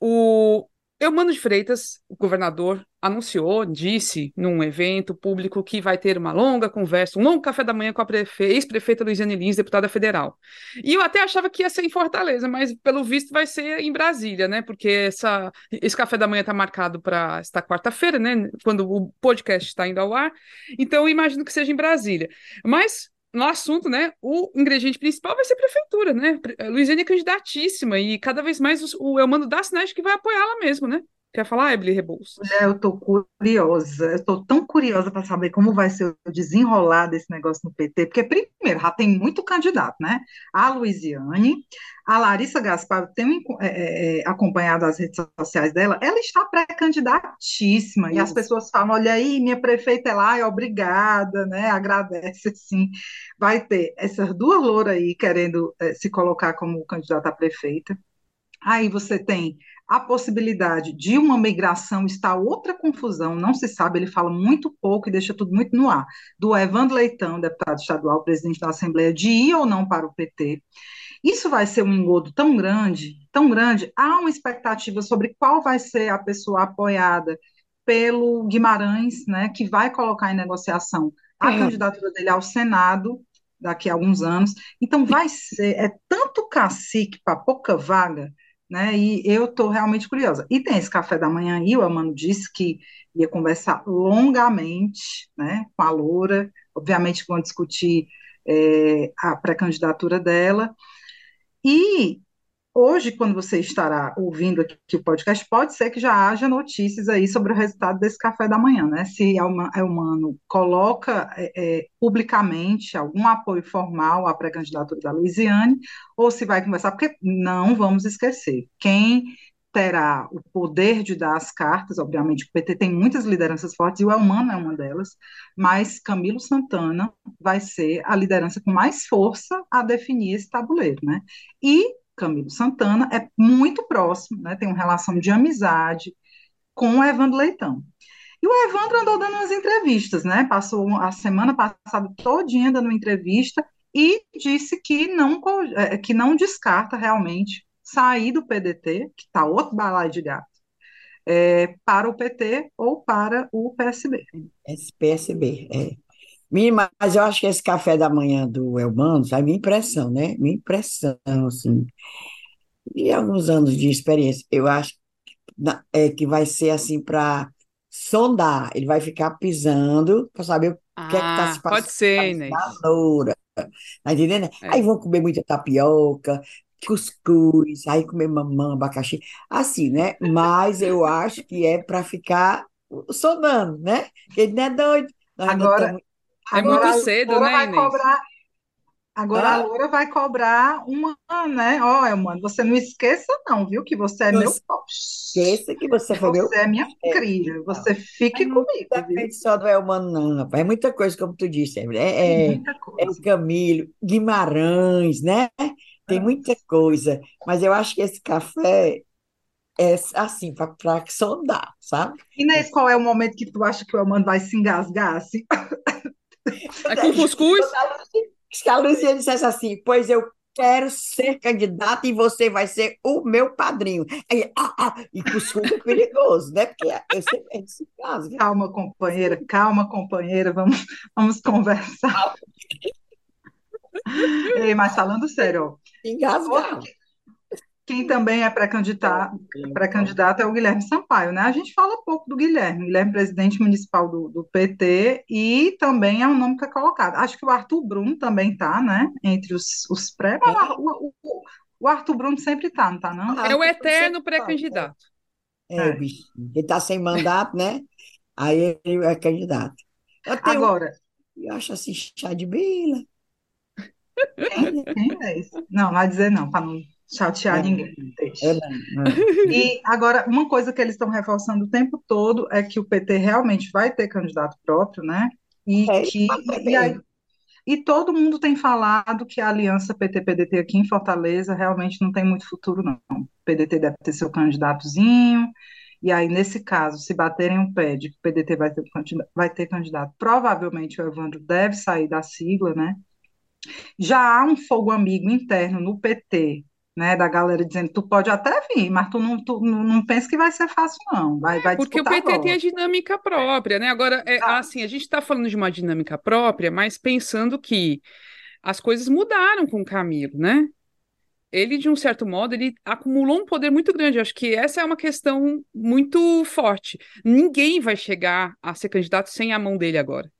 A: O Eumano de Freitas, o governador, anunciou, disse num evento público que vai ter uma longa conversa, um longo café da manhã com a ex-prefeita Luiziane Lins, deputada federal. E eu até achava que ia ser em Fortaleza, mas pelo visto vai ser em Brasília, né? Porque essa, esse café da manhã está marcado para esta quarta-feira, né? Quando o podcast está indo ao ar. Então eu imagino que seja em Brasília. Mas no assunto, né, o ingrediente principal vai ser prefeitura, né? Luiziane é candidatíssima e cada vez mais o, Elmano dá sinais que vai apoiá-la mesmo, né? Quer falar, Ebele Rebouças?
C: É, eu estou curiosa, eu estou tão curiosa para saber como vai ser o desenrolar desse negócio no PT, porque, primeiro, já tem muito candidato, né? A Luiziane, a Larissa Gaspar, eu tenho é, é, é, acompanhado as redes sociais dela, ela está pré-candidatíssima, e as pessoas falam, olha aí, minha prefeita é lá, é obrigada, né? Agradece, sim. Vai ter essas duas louras aí querendo é, se colocar como candidata a prefeita. Aí você tem a possibilidade de uma migração está outra confusão, não se sabe, ele fala muito pouco e deixa tudo muito no ar, do Evandro Leitão, deputado estadual, presidente da Assembleia, de ir ou não para o PT. Isso vai ser um engodo tão grande, tão grande, há uma expectativa sobre qual vai ser a pessoa apoiada pelo Guimarães, né, que vai colocar em negociação a é. candidatura dele ao Senado daqui a alguns anos. Então vai ser, é tanto cacique para pouca vaga, né? E eu estou realmente curiosa. E tem esse café da manhã aí, o Amano disse que ia conversar longamente, né, com a Loura, obviamente vão discutir é, a pré-candidatura dela, e Hoje, quando você estará ouvindo aqui o podcast, pode ser que já haja notícias aí sobre o resultado desse café da manhã, né? Se Elmano coloca é, é, publicamente algum apoio formal à pré-candidatura da Luiziane, ou se vai conversar, porque não vamos esquecer, quem terá o poder de dar as cartas, obviamente o PT tem muitas lideranças fortes, e o Elmano é uma delas, mas Camilo Santana vai ser a liderança com mais força a definir esse tabuleiro, né? E Camilo Santana é muito próximo, né, tem uma relação de amizade com o Evandro Leitão. E o Evandro andou dando umas entrevistas, né? Passou a semana passada todinha dando entrevista e disse que não, é, que não descarta realmente sair do PDT, que está outro balaio de gato, é, para o PT ou para o PSB.
B: PSB, é. Minha, mas eu acho que esse café da manhã do Elmano, sabe, minha impressão, né? Minha impressão, assim, e alguns anos de experiência, eu acho na- é, que vai ser assim para sondar. Ele vai ficar pisando para saber o que é que está se
A: Ah, pode
B: passando
A: ser,
B: cabeça
A: Inês.
B: da loura. Tá entendendo? Aí
A: É.
B: vão comer muita tapioca, cuscuz, aí comer mamão, abacaxi, assim, né? Mas eu acho que é para ficar sondando, né? Porque ele não é doido. Nós
C: Agora.
A: É
C: agora
A: muito
C: a
A: cedo, né,
C: vai
A: Inês?
C: cobrar, agora a
B: Hã?
C: Loura vai cobrar uma, né? Ó, mano, você não esqueça não, viu, que você é
B: Não
C: meu
B: esqueça que você foi meu
C: Você é minha
B: chefe.
C: cria.
B: Não.
C: Você fique
B: não
C: comigo, viu?
B: depende só do Elmano, não, rapaz. É muita coisa, como tu disse, É, é,
C: muita
B: é o. Camilo, Guimarães, né? Tem muita coisa. Mas eu acho que esse café é assim, para sondar, sabe?
C: Inês, qual é o momento que tu acha que o Amando vai se engasgar assim?
A: É com cuscuz?
B: A Luci- Se a Luciana dissesse assim, pois eu quero ser candidata e você vai ser o meu padrinho. Aí, ah, ah, e cuscuz é perigoso, né? Porque eu sempre a gente se engasga.
C: Calma, companheira, calma, companheira, vamos, vamos conversar. Ei, mas falando sério, ó, que- quem também é pré-candidato, pré-candidato é o Guilherme Sampaio, né? A gente fala pouco do Guilherme, Guilherme é presidente municipal do, do PT e também é um nome que é colocado. Acho que o Arthur Bruno também tá, né? Entre os, os pré, mas o, o- o- o Arthur Bruno sempre tá, não tá, não?
A: É o eterno pré-candidato.
B: É, bicho. Ele está sem mandato, né? Aí ele é candidato. Eu tenho,
C: Agora,
B: eu acho assim, chá de bila.
C: quem, quem é? Não, não vai dizer não, para não chatear
B: É.
C: ninguém.
B: Não, não.
C: E agora, uma coisa que eles estão reforçando o tempo todo é que o PT realmente vai ter candidato próprio, né? E
B: É,
C: que e, aí- e todo mundo tem falado que a aliança PT-PDT aqui em Fortaleza realmente não tem muito futuro, não. O PDT deve ter seu candidatozinho, e aí, nesse caso, se baterem o pé de que o PDT vai ter, vai ter candidato, provavelmente o Evandro deve sair da sigla, né? Já há um fogo amigo interno no PT, né, da galera dizendo, tu pode até vir, mas tu não, tu não, pensa que vai ser fácil, não. Vai, vai
A: Porque o PT tem a dinâmica própria, né? Agora, é,
C: Ah.
A: assim, a gente está falando de uma dinâmica própria, mas pensando que as coisas mudaram com o Camilo, né? Ele, de um certo modo, ele acumulou um poder muito grande. Eu acho que essa é uma questão muito forte. Ninguém vai chegar a ser candidato sem a mão dele agora.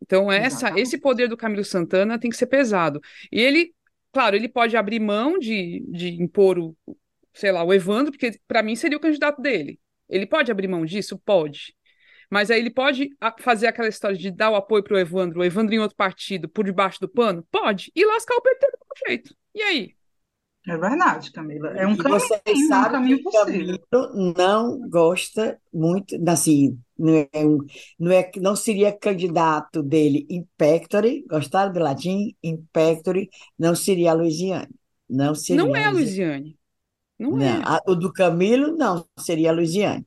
A: Então, essa,
C: Exatamente.
A: esse poder do Camilo Santana tem que ser pesado. E ele, claro, ele pode abrir mão de, de impor o, sei lá, o Evandro, porque para mim seria o candidato dele. Ele pode abrir mão disso? Pode. Mas aí ele pode fazer aquela história de dar o apoio para o Evandro, o Evandro em outro partido, por debaixo do pano? Pode. E lascar o PT do mesmo jeito. E aí?
C: É verdade, Camila. É um
B: E
C: caminho,
B: vocês
C: é um caminho
B: que o
C: possível.
B: Camilo não gosta muito, assim, não é, um- não é, não seria candidato dele in pectore, gostaram do latim? In pectore, não seria a Luiziane. Não seria
A: Não é a
B: Luiziane.
A: Luiziane. Não
B: Não,
A: é.
B: a- o do Camilo, não, seria a Luiziane.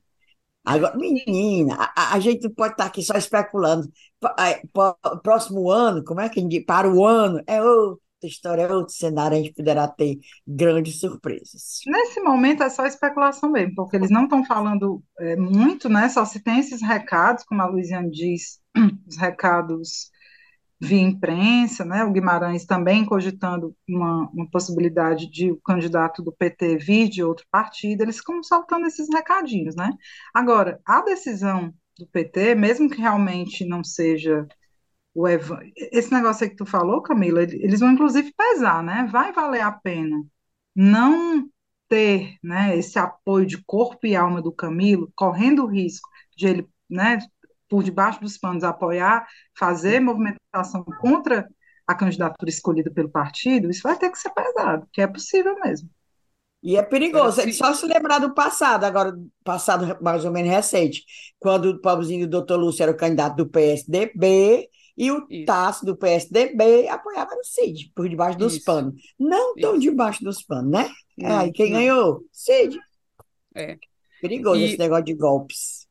B: Agora, menina, a, a- gente não pode estar aqui só especulando. Pa- Próximo ano, como é que a gente diz? Para o ano, é outra história, é cenário, a gente poderá ter grandes surpresas.
C: Nesse momento é só especulação mesmo, porque eles não estão falando é, muito, né? Só se tem esses recados, como a Luiziane diz, os recados via imprensa, né? O Guimarães também cogitando uma, uma possibilidade de o candidato do PT vir de outro partido, eles ficam soltando esses recadinhos, né? Agora, a decisão do PT, mesmo que realmente não seja o esse negócio aí que tu falou, Camila, ele- eles vão inclusive pesar, né? Vai valer a pena não ter, né, esse apoio de corpo e alma do Camilo, correndo o risco de ele, né, por debaixo dos panos apoiar, fazer movimentação contra a candidatura escolhida pelo partido, isso vai ter que ser pesado, que é possível mesmo.
B: E é perigoso, ele
A: se-
B: só se lembrar do passado, agora, passado mais ou menos recente, quando o pobrezinho do doutor Lúcio era o candidato do PSDB e o
A: Isso.
B: Tasso do PSDB apoiava o Cid, por debaixo dos
A: Isso.
B: panos. Não tão
A: Isso.
B: debaixo dos panos, né? É,
A: Não,
B: aí quem
A: não.
B: ganhou? Cid.
A: É.
B: Perigoso
A: E-
B: esse negócio de golpes.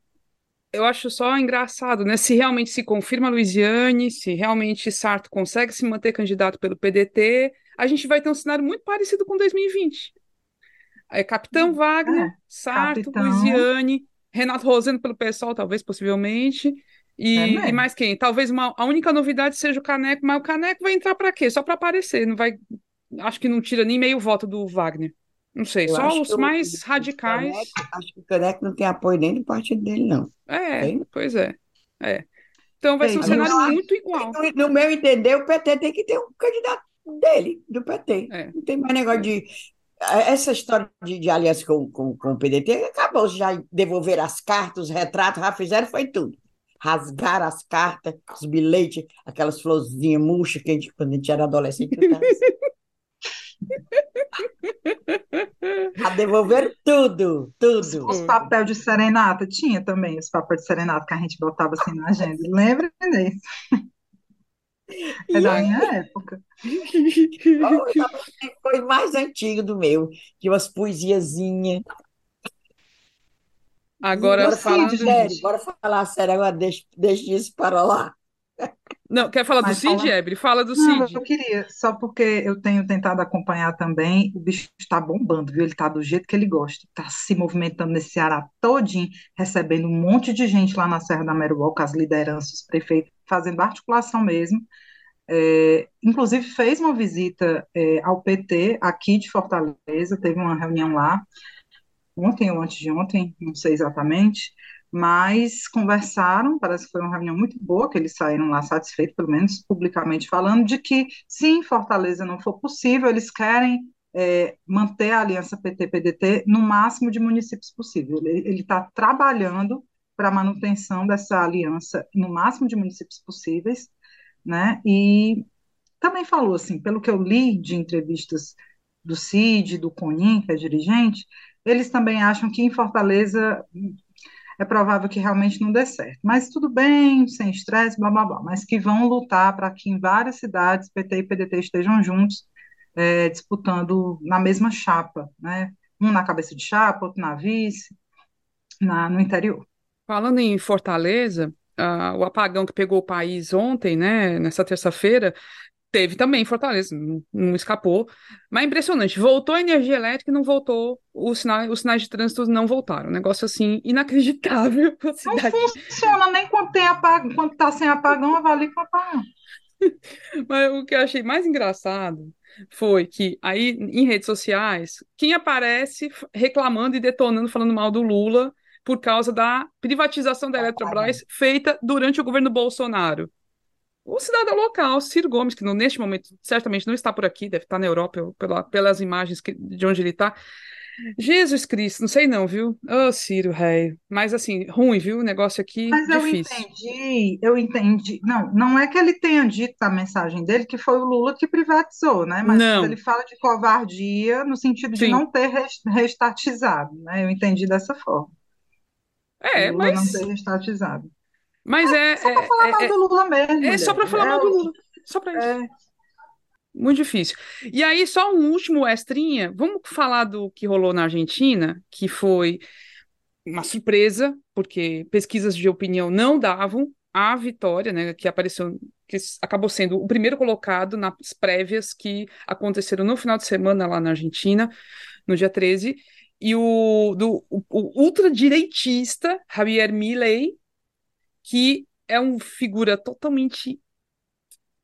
A: Eu acho só engraçado, né? Se realmente se confirma a Luiziane, se realmente Sarto consegue se manter candidato pelo PDT, a gente vai ter um cenário muito parecido com 2020. É Capitão Wagner,
C: é.
A: Sarto,
C: Capitão.
A: Luiziane, Renato Rosendo pelo PSOL, talvez, possivelmente, E, é e mais quem? Talvez uma, a única novidade seja o Caneco, mas o Caneco vai entrar para quê? Só para aparecer, não vai. Acho que não tira nem meio voto do Wagner. Não sei, eu só os mais radicais.
B: Caneco, acho que o Caneco não tem apoio nem do partido dele, não.
A: É, tem? pois é. é. Então vai ser um cenário muito igual.
B: No, no meu entender, o PT tem que ter um candidato dele, do PT. É. Não tem mais negócio de. Essa história de, de aliança com, com, com o PDT acabou, já devolver as cartas, os retratos, já fizeram, foi tudo. Rasgaram as cartas, os bilhetes, aquelas florzinhas murchas que a gente, quando a gente era adolescente, A devolver tudo, tudo.
C: Os papel de serenata, tinha também os papéis de serenata que a gente botava assim na agenda. Lembra disso? É da minha época.
B: Foi mais antigo do meu, que umas poesiazinhas.
A: Agora, agora falando
B: sério, de... bora falar sério, agora deixa, deixa isso para lá.
A: Não, quer falar Mas do Cid, fala... Ebre? Fala do Cid.
C: eu queria, só porque eu tenho tentado acompanhar também, o bicho está bombando, viu? Ele está do jeito que ele gosta, está se movimentando nesse Ceará todinho, recebendo um monte de gente lá na Serra da Meruoca, as lideranças, os prefeitos, fazendo articulação mesmo. É, inclusive fez uma visita é, ao PT aqui de Fortaleza, teve uma reunião lá, ontem ou antes de ontem, não sei exatamente, mas conversaram, parece que foi uma reunião muito boa, que eles saíram lá satisfeitos, pelo menos publicamente falando, de que se em Fortaleza não for possível, eles querem é, manter a aliança PT-PDT no máximo de municípios possível. Ele está trabalhando para a manutenção dessa aliança no máximo de municípios possíveis, né? E também falou assim, pelo que eu li de entrevistas do CID, do CONIM, que é dirigente, eles também acham que em Fortaleza é provável que realmente não dê certo. Mas tudo bem, sem estresse, blá blá blá. Mas que vão lutar para que em várias cidades PT e PDT estejam juntos, é, disputando na mesma chapa, né? Um na cabeça de chapa, outro na vice, na, no interior.
A: Falando em Fortaleza, uh, o apagão que pegou o país ontem, né, nessa terça-feira, Teve também Fortaleza, não, não, escapou. Mas é impressionante, voltou a energia elétrica e não voltou, os sinais, os sinais de trânsito não voltaram. Um negócio assim, inacreditável.
C: Não funciona nem quando tem apagão, quando tá sem apagão, avalie com apagão.
A: Mas o que eu achei mais engraçado foi que aí em redes sociais, quem aparece reclamando e detonando, falando mal do Lula por causa da privatização da Eletrobras feita durante o governo Bolsonaro o cidadão local, Ciro Gomes, que neste momento certamente não está por aqui, deve estar na Europa pela, pelas imagens que, de onde ele está. Jesus Cristo, não sei não, viu? Ô, oh, Ciro, rei. Mas assim, ruim, viu? O negócio aqui Mas difícil.
C: eu entendi, eu entendi. Não, não é que ele tenha dito a mensagem dele que foi o Lula que privatizou, né? Mas não. ele fala de covardia no sentido de Sim. não ter restatizado, né? Eu entendi dessa forma.
A: É,
C: Lula
A: mas...
C: não ter restatizado.
A: Mas é.
C: é só para falar
A: é,
C: mal é, do Lula mesmo.
A: É só para falar mal do Lula. Só para isso. É. Muito difícil. E aí, só um último extrinha. Vamos falar do que rolou na Argentina, que foi uma surpresa, porque pesquisas de opinião não davam a vitória, né, que apareceu, que acabou sendo o primeiro colocado nas prévias que aconteceram no final de semana lá na Argentina, no dia 13, e o, do, o, o ultradireitista Javier Milei que é uma figura totalmente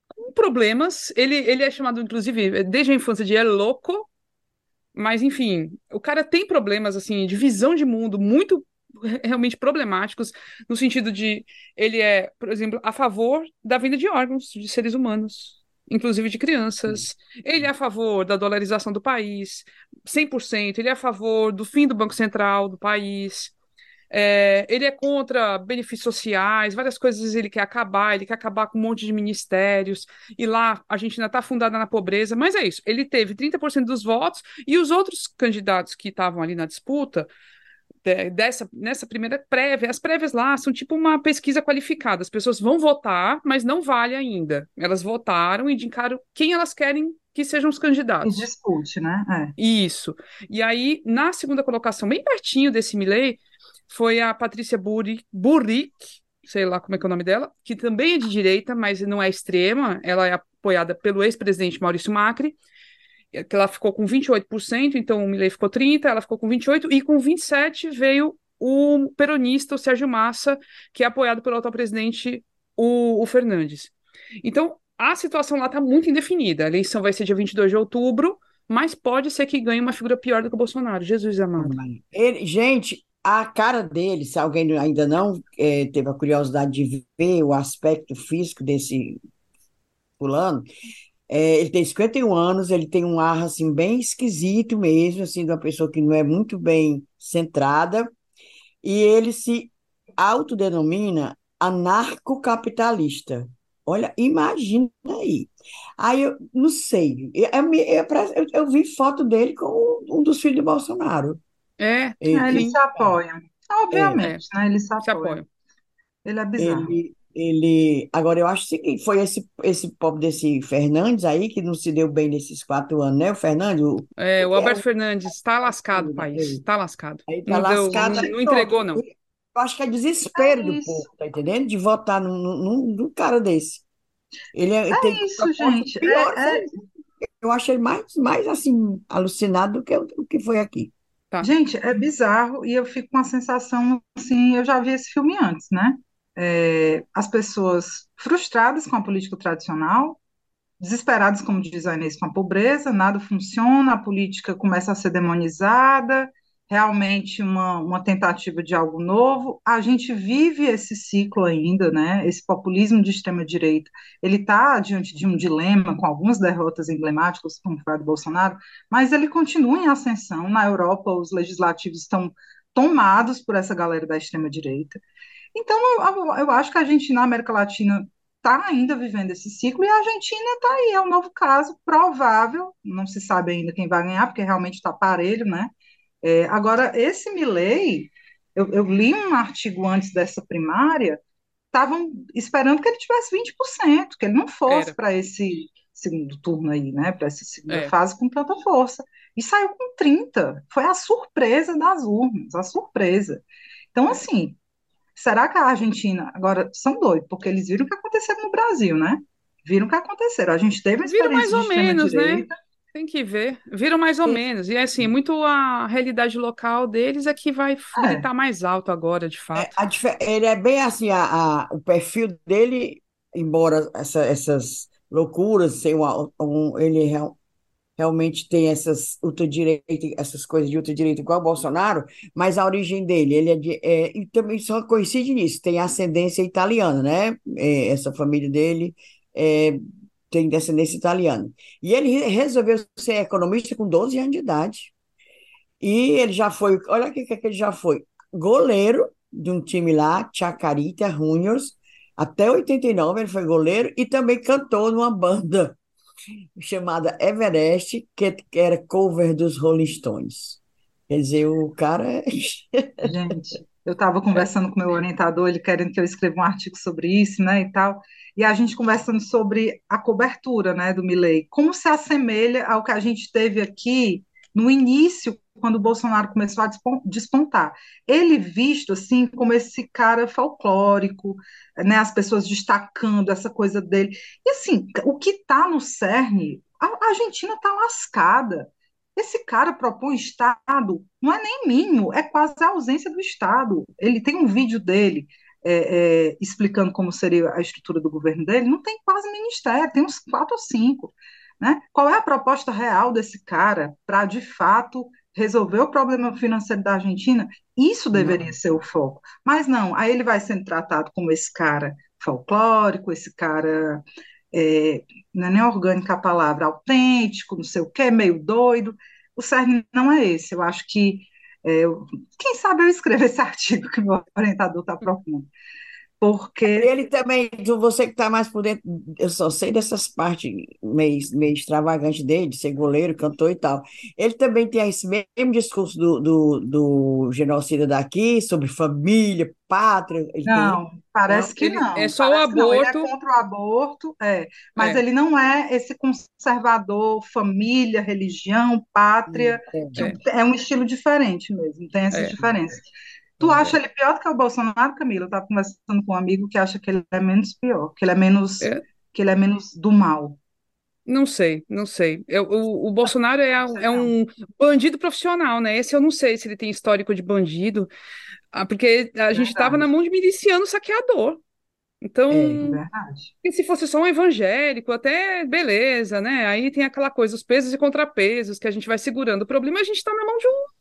A: com problemas. Ele, ele é chamado, inclusive, desde a infância de El Loco, mas enfim, o cara tem problemas assim de visão de mundo muito realmente problemáticos no sentido de ele é, por exemplo, a favor da venda de órgãos de seres humanos, inclusive de crianças. Ele é a favor da dolarização do país, 100%. Ele é a favor do fim do Banco Central do país. É, ele é contra benefícios sociais, várias coisas ele quer acabar, ele quer acabar com um monte de ministérios, e lá a gente ainda está fundada na pobreza, mas é isso, ele teve 30% dos votos, e os outros candidatos que estavam ali na disputa, dessa, nessa primeira prévia, as prévias lá são tipo uma pesquisa qualificada, as pessoas vão votar, mas não vale ainda, elas votaram e indicaram quem elas querem que sejam os candidatos.
C: E discute, né? É.
A: Isso. E aí, na segunda colocação, bem pertinho desse Milley, foi a Patrícia Burrick, Burrick, sei lá como é que é o nome dela, que também é de direita, mas não é extrema, ela é apoiada pelo ex-presidente Maurício Macri, que ela ficou com 28%, então o Milley ficou 30%, ela ficou com 28%, e com 27% veio o peronista, o Sérgio Massa, que é apoiado pelo atual presidente, o, o Fernandes. Então, a situação lá está muito indefinida. A eleição vai ser dia 22 de outubro, mas pode ser que ganhe uma figura pior do que o Bolsonaro. Jesus amado.
B: Ele, gente, a cara dele, se alguém ainda não é, teve a curiosidade de ver o aspecto físico desse fulano, é, ele tem 51 anos, ele tem um ar assim bem esquisito mesmo, assim, de uma pessoa que não é muito bem centrada, e ele se autodenomina anarcocapitalista. Olha, imagina aí. Aí eu não sei. Eu, eu, eu, vi foto dele com um dos filhos do Bolsonaro.
A: É,
C: ele, é, eles se apoiam. Obviamente, é, né? Eles se apoiam. Se apoiam. Ele é bizarro.
B: Ele, ele, agora eu acho que foi esse esse pobre desse Fernandes aí que não se deu bem nesses quatro anos, né? O Fernandes, o,
A: é, o Alberto é, Fernandes está lascado, o país, está lascado. Aí tá não, lascado, deu, não, não entregou não.
B: Eu acho que é desespero é do povo, tá entendendo? De votar num, num, num cara desse. Ele
C: é,
B: é
C: isso, gente. Pior, é, é...
B: Eu achei mais, mais assim, alucinado do que o que foi aqui.
C: Tá. Gente, é bizarro e eu fico com a sensação assim, eu já vi esse filme antes, né? É, as pessoas frustradas com a política tradicional, desesperadas, como diz a Inês, com a pobreza, nada funciona, a política começa a ser demonizada, realmente uma, uma tentativa de algo novo. A gente vive esse ciclo ainda, né? Esse populismo de extrema direita, ele está diante de um dilema com algumas derrotas emblemáticas, como foi a do Bolsonaro, mas ele continua em ascensão. Na Europa, os legislativos estão tomados por essa galera da extrema direita. Então, eu, eu acho que a gente na América Latina está ainda vivendo esse ciclo e a Argentina está aí, é um novo caso provável, não se sabe ainda quem vai ganhar, porque realmente está parelho, né? É, agora, esse Milley, eu, eu, li um artigo antes dessa primária, estavam esperando que ele tivesse 20%, que ele não fosse para esse segundo turno aí, né, para essa segunda é. fase com tanta força. E saiu com 30. Foi a surpresa das urnas, a surpresa. Então, assim, será que a Argentina. Agora, são doidos, porque eles viram o que aconteceu no Brasil, né? Viram o que aconteceu. A gente teve uma experiência
A: Viram mais ou menos, né? Tem que ver. Viram mais ou menos. E assim, muito a realidade local deles é que vai é. gritar mais alto agora, de fato.
B: É, ele é bem assim, a, a, o perfil dele, embora essa, essas loucuras, um, um, ele real, realmente tem essas ultradireita, essas coisas de ultradireita igual o Bolsonaro, mas a origem dele, ele é, de, é e também só coincide nisso, tem ascendência italiana, né? É, essa família dele é tem descendência italiana. E ele resolveu ser economista com 12 anos de idade. E ele já foi, olha o que, que ele já foi, goleiro de um time lá, Chacarita Juniors, até 89 ele foi goleiro e também cantou numa banda chamada Everest, que, que era cover dos Rolling Stones. Quer dizer, o cara é...
C: Gente, eu estava conversando com meu orientador, ele querendo que eu escreva um artigo sobre isso, né, e tal e a gente conversando sobre a cobertura né, do Milley, como se assemelha ao que a gente teve aqui no início, quando o Bolsonaro começou a despontar. Ele visto assim como esse cara folclórico, né, as pessoas destacando essa coisa dele. E assim, o que está no cerne, a Argentina está lascada. Esse cara propõe Estado, não é nem mínimo, é quase a ausência do Estado. Ele tem um vídeo dele é, é, explicando como seria a estrutura do governo dele, não tem quase ministério, tem uns quatro ou cinco. Né? Qual é a proposta real desse cara para, de fato, resolver o problema financeiro da Argentina? Isso deveria não. ser o foco. Mas não, aí ele vai sendo tratado como esse cara folclórico, esse cara. É, não é nem orgânica a palavra, autêntico, não sei o quê, meio doido. O cerne não é esse. Eu acho que é, quem sabe eu escrevo esse artigo que meu orientador está propondo. Porque.
B: Ele também, você que está mais por dentro, eu só sei dessas partes meio, meio extravagantes dele, de ser goleiro, cantor e tal. Ele também tem esse mesmo discurso do, do, do genocida daqui, sobre família, pátria.
C: não, tem... parece não, que não.
A: É só parece o aborto. Ele
C: é contra o aborto, é. Mas é. ele não é esse conservador, família, religião, pátria, é, que é. é um estilo diferente mesmo, tem essas é. diferenças. Tu acha ele pior do que o Bolsonaro, Camila? Eu estava conversando com um amigo que acha que ele é menos pior, que ele é menos, é. que ele é menos do mal.
A: Não sei, não sei. Eu, o, o Bolsonaro é, é um bandido profissional, né? Esse eu não sei se ele tem histórico de bandido. Ah, porque a gente estava na mão de miliciano saqueador. Então,
C: é,
A: se fosse só um evangélico, até beleza, né? Aí tem aquela coisa, os pesos e contrapesos que a gente vai segurando. O problema é a gente está na mão de um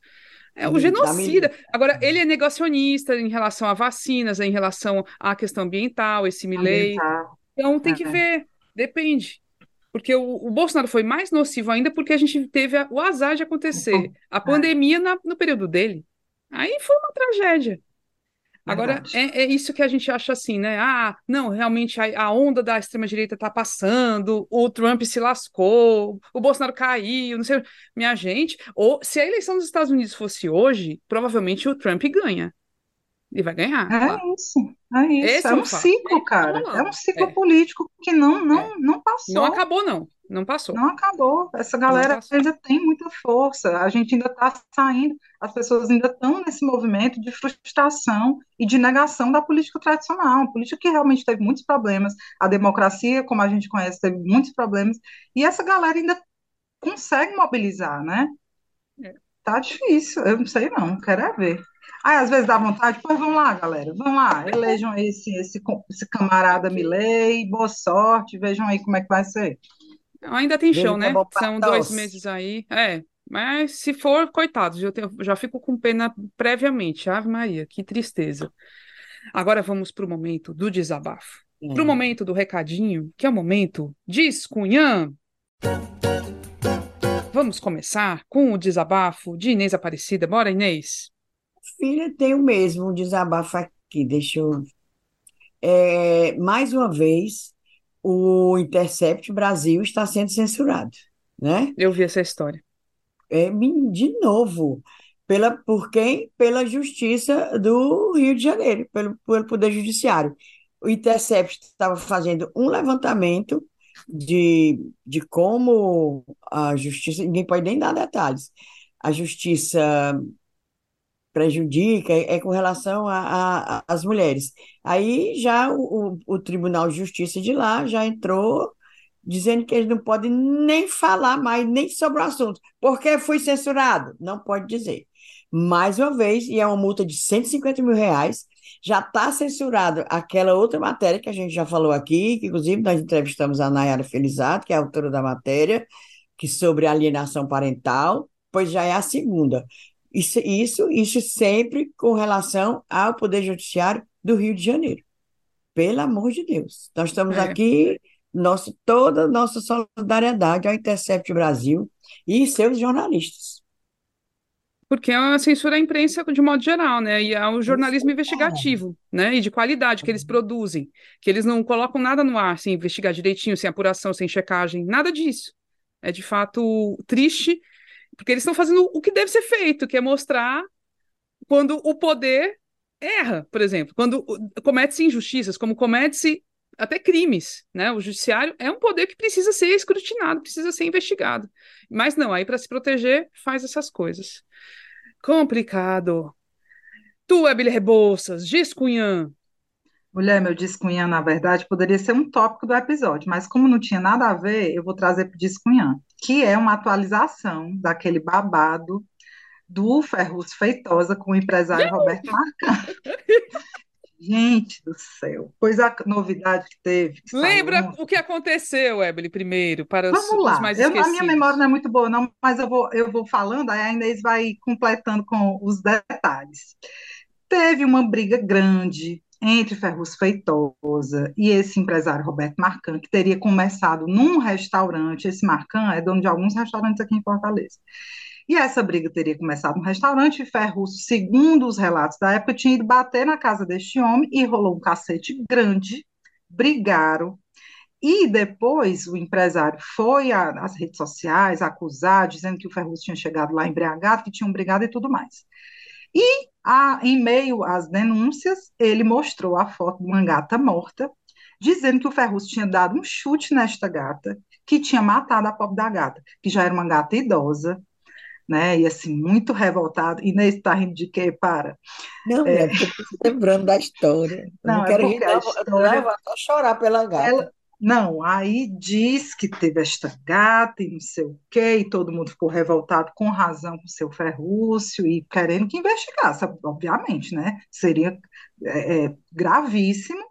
A: é o genocida. Agora, ele é negacionista em relação a vacinas, em relação à questão ambiental, esse Milley. Então tem que é. ver, depende. Porque o, o, Bolsonaro foi mais nocivo ainda porque a gente teve a, o azar de acontecer a é. pandemia na, no período dele. Aí foi uma tragédia. Agora, é, é, isso que a gente acha assim, né? Ah, não, realmente a, a onda da extrema-direita está passando, o Trump se lascou, o Bolsonaro caiu, não sei. Minha gente, ou se a eleição dos Estados Unidos fosse hoje, provavelmente o Trump ganha. E vai ganhar.
C: É claro. isso, é isso. Esse é, um ciclo, cara. É um ciclo é. político que não, não, é. não passou.
A: Não acabou, não. Não passou.
C: Não acabou. Essa galera ainda tem muita força. A gente ainda está saindo, as pessoas ainda estão nesse movimento de frustração e de negação da política tradicional. Uma política que realmente teve muitos problemas. A democracia, como a gente conhece, teve muitos problemas. E essa galera ainda consegue mobilizar, né? É. Tá difícil. Eu não sei, não. Quero é ver. Aí, às vezes dá vontade, pois vamos lá, galera, vamos lá, elejam esse, esse, esse camarada Milley, boa sorte, vejam aí como é que vai ser.
A: Ainda tem chão, né? São dois meses aí. É, mas se for, coitados, eu tenho, já fico com pena previamente. Ave Maria, que tristeza. Agora vamos para o momento do desabafo. Hum. Para o momento do recadinho, que é o momento Diz Cunhã. Vamos começar com o desabafo de Inês Aparecida. Bora, Inês.
B: Filha, tem o mesmo desabafo aqui. Deixa eu. É, mais uma vez, o Intercept Brasil está sendo censurado, né?
A: Eu vi essa história.
B: É, de novo, pela, por quem? Pela Justiça do Rio de Janeiro, pelo, pelo Poder Judiciário. O Intercept estava fazendo um levantamento de, de como a Justiça, ninguém pode nem dar detalhes, a Justiça prejudica é, é com relação às mulheres. Aí já o, o, Tribunal de Justiça de lá já entrou dizendo que eles não podem nem falar mais nem sobre o assunto, porque foi censurado. Não pode dizer. Mais uma vez, e é uma multa de 150 mil reais, já está censurado aquela outra matéria que a gente já falou aqui, que inclusive nós entrevistamos a Nayara Felizardo, que é autora da matéria, que sobre alienação parental, pois já é a segunda. Isso, isso, isso sempre com relação ao Poder Judiciário do Rio de Janeiro. Pelo amor de Deus. Nós estamos é. aqui, nosso, toda a nossa solidariedade ao Intercept Brasil e seus jornalistas.
A: Porque é a censura à imprensa de modo geral, né? E ao jornalismo Isso, investigativo, é. né? E de qualidade que eles produzem. Que eles não colocam nada no ar sem investigar direitinho, sem apuração, sem checagem, nada disso. É de fato triste porque eles estão fazendo o que deve ser feito, que é mostrar quando o poder erra, por exemplo, quando comete-se injustiças, como comete-se até crimes, né? O judiciário é um poder que precisa ser escrutinado, precisa ser investigado. Mas não, aí para se proteger faz essas coisas. Complicado. Tu, Ebele Rebouças, diz Cunhã.
C: Mulher, meu Discunhã, na verdade, poderia ser um tópico do episódio, mas como não tinha nada a ver, eu vou trazer para o Discunhã, que é uma atualização daquele babado do Ferruz Feitosa com o empresário Roberto Marcão. Gente do céu, pois a novidade que teve. Que
A: Lembra saiu... o que aconteceu, Ebele, primeiro, para
C: Vamos
A: os,
C: lá.
A: os mais
C: eu,
A: esquecidos.
C: A minha memória não é muito boa, não, mas eu vou, eu vou falando, aí a Inês vai completando com os detalhes. Teve uma briga grande entre Ferruz Feitosa e esse empresário Roberto Marcan, que teria começado num restaurante. Esse Marcan é dono de alguns restaurantes aqui em Fortaleza. E essa briga teria começado no restaurante, Ferruz, segundo os relatos da época, tinha ido bater na casa deste homem e rolou um cacete grande, brigaram, e depois o empresário foi às redes sociais acusar, dizendo que o Ferruz tinha chegado lá embriagado, que tinham brigado e tudo mais. E, a, em meio às denúncias, ele mostrou a foto de uma gata morta, dizendo que o Ferruz tinha dado um chute nesta gata, que tinha matado a pobre da gata, que já era uma gata idosa, né? E assim, muito revoltado. Inês está rindo de quê? Para.
B: Não, é, é porque lembrando da história.
C: não, não é quero rir,
B: não, história... não, vou chorar pela gata.
C: Ela, Não, aí diz que teve esta gata e não sei o quê, e todo mundo ficou revoltado com razão com o seu Ferrúcio e querendo que investigasse, obviamente, né? Seria é, é, gravíssimo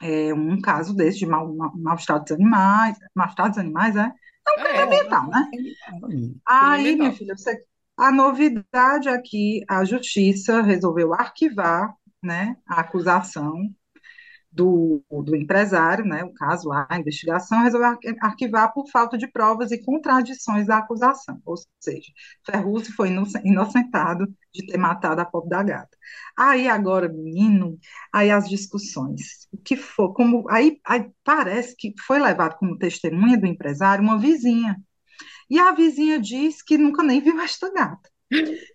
C: é, um caso desse de mal, mal, maus-tratos dos animais, maus-tratos dos animais, é? É um crime é, ambiental, né? Aí, minha filha, você, a novidade aqui, a justiça resolveu arquivar, né, a acusação do, do empresário, né, o caso lá, a investigação, resolveu arquivar por falta de provas e contradições da acusação, ou seja, Ferruzzi foi inocentado de ter matado a pobre da gata. Aí agora, menino, aí as discussões, o que for, como, aí, aí parece que foi levado como testemunha do empresário uma vizinha, e a vizinha diz que nunca nem viu esta gata.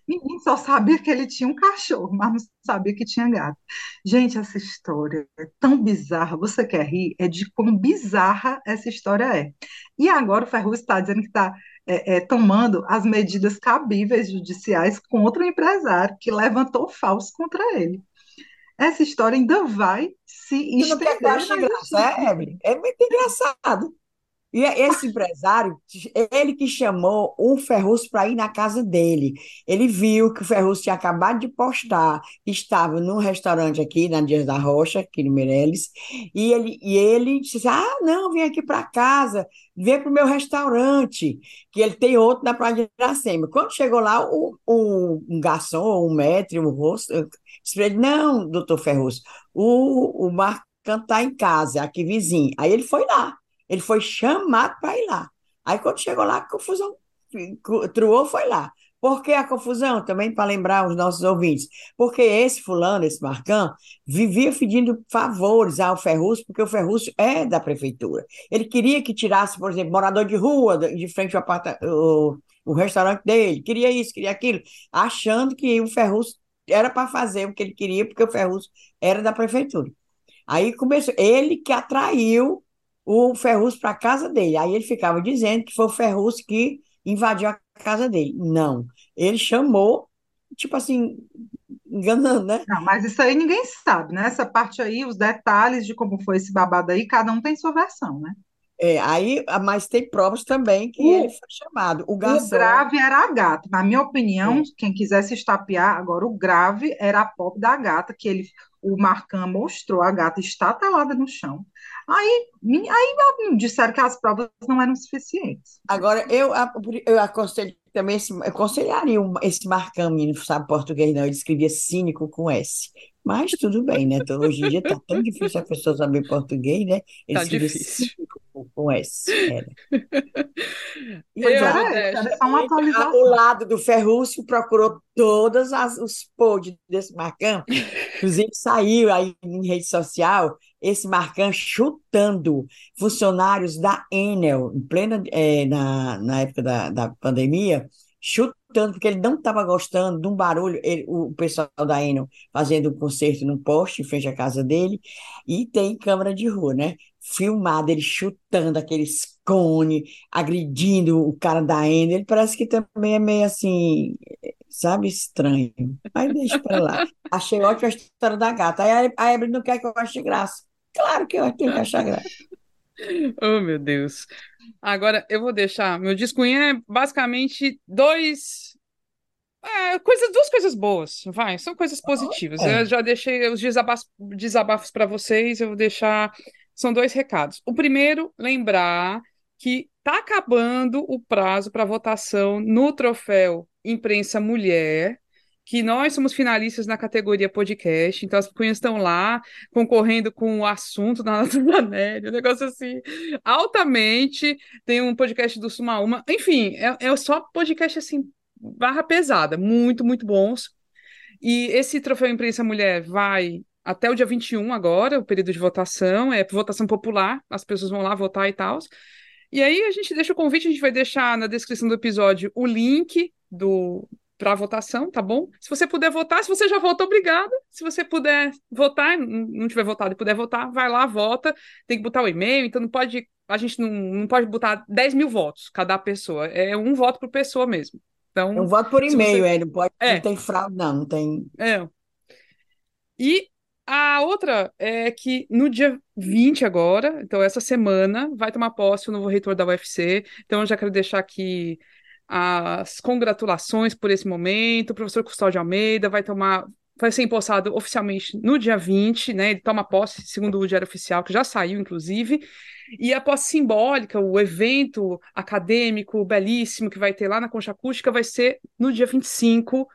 C: Ninguém só sabia que ele tinha um cachorro, mas não sabia que tinha gato. Gente, essa história é tão bizarra. Você quer rir? É de como bizarra essa história é. E agora o Ferrugem está dizendo que está é, é, tomando as medidas cabíveis judiciais contra o empresário que levantou falso contra ele. Essa história ainda vai se estender. Não quer que eu ache
B: graça, é, É muito engraçado. E esse empresário, ele que chamou o Ferrus para ir na casa dele. Ele viu que o Ferrus tinha acabado de postar, estava num restaurante aqui na Dias da Rocha, aqui no Meireles, e ele, e ele disse: Ah, não, vem aqui para casa, vem para o meu restaurante, que ele tem outro na Praia de Iracema. Quando chegou lá, o, o, um garçom, um médico, um rosto, disse ele: Não, doutor Ferrus, o, o Marcão está em casa, aqui vizinho. Aí ele foi lá. Ele foi chamado para ir lá. Aí, quando chegou lá, a confusão truou, foi lá. Por que a confusão? Também para lembrar os nossos ouvintes. Porque esse fulano, esse Marcão, vivia pedindo favores ao Ferrúcio, porque o Ferrúcio é da prefeitura. Ele queria que tirasse, por exemplo, morador de rua, de frente ao o, o restaurante dele, queria isso, queria aquilo, achando que o Ferrúcio era para fazer o que ele queria, porque o Ferrúcio era da prefeitura. Aí começou, ele que atraiu o Ferrus para a casa dele. Aí ele ficava dizendo que foi o Ferrus que invadiu a casa dele. Não. Ele chamou, tipo assim, enganando, né?
C: Não, mas isso aí ninguém sabe, né? Essa parte aí, os detalhes de como foi esse babado aí, cada um tem sua versão, né?
B: É, aí, mas tem provas também que o, ele foi chamado. O, garçom...
C: o grave era a gata. Na minha opinião, é. quem quisesse estapear, agora o grave era a pop da gata, que ele, o Marcan mostrou a gata estatelada no chão. Aí, aí disseram que as provas não eram suficientes.
B: Agora, eu, eu aconselho também, esse, eu aconselharia esse Marcão, menino, sabe português não, ele escrevia cínico com S. Mas tudo bem, né? Então, hoje em dia está tão difícil a pessoa saber português, né?
A: Ele tá difícil.
B: com S. Era. E eu, é, é o lado do Ferrúcio procurou todos os posts desse Marcão, inclusive saiu aí em rede social esse Marcão chutando funcionários da Enel, em plena, é, na, na época da, da pandemia, chutando, porque ele não estava gostando de um barulho, ele, o pessoal da Enel fazendo um concerto num poste em frente à casa dele, e tem câmera de rua, né? Filmado, ele chutando aqueles cone, agredindo o cara da Enel, ele parece que também é meio assim, sabe, estranho. Mas deixa para lá. Achei ótima a história da gata. Aí a Ebre não quer que eu ache graça. Claro que eu tenho que achar graça.
A: oh, meu Deus. Agora, eu vou deixar. Meu discunho é basicamente dois. É, coisas, duas coisas boas, vai, são coisas positivas. É. Eu já deixei os desabafos, desabafos para vocês, eu vou deixar. São dois recados. O primeiro, lembrar que está acabando o prazo para votação no troféu Imprensa Mulher que nós somos finalistas na categoria podcast, então as cunhas estão lá concorrendo com o assunto da Natananélia, um negócio assim, altamente. Tem um podcast do Sumaúma, enfim, é, é só podcast assim, barra pesada, muito, muito bons. E esse troféu Imprensa Mulher vai até o dia 21 agora, o período de votação, é votação popular, as pessoas vão lá votar e tal. E aí a gente deixa o convite, a gente vai deixar na descrição do episódio o link do, para votação, tá bom? Se você puder votar, se você já votou, obrigada. Se você puder votar, não tiver votado e puder votar, vai lá, vota. Tem que botar o e-mail, então não pode. A gente não, não pode botar 10 mil votos cada pessoa. É um voto por pessoa mesmo. Então,
B: é um voto por e-mail, você... é, não pode, é. não tem fraude, não, não tem.
A: É. E A outra é que no dia 20 agora, então essa semana, vai tomar posse o novo reitor da UFC. Então eu já quero deixar aqui as congratulações por esse momento. O professor Custódio Almeida vai tomar, vai ser empossado oficialmente no dia 20, né? Ele toma posse, segundo o Diário Oficial, que já saiu, inclusive. E a posse simbólica, o evento acadêmico belíssimo que vai ter lá na Concha Acústica, vai ser no dia 25.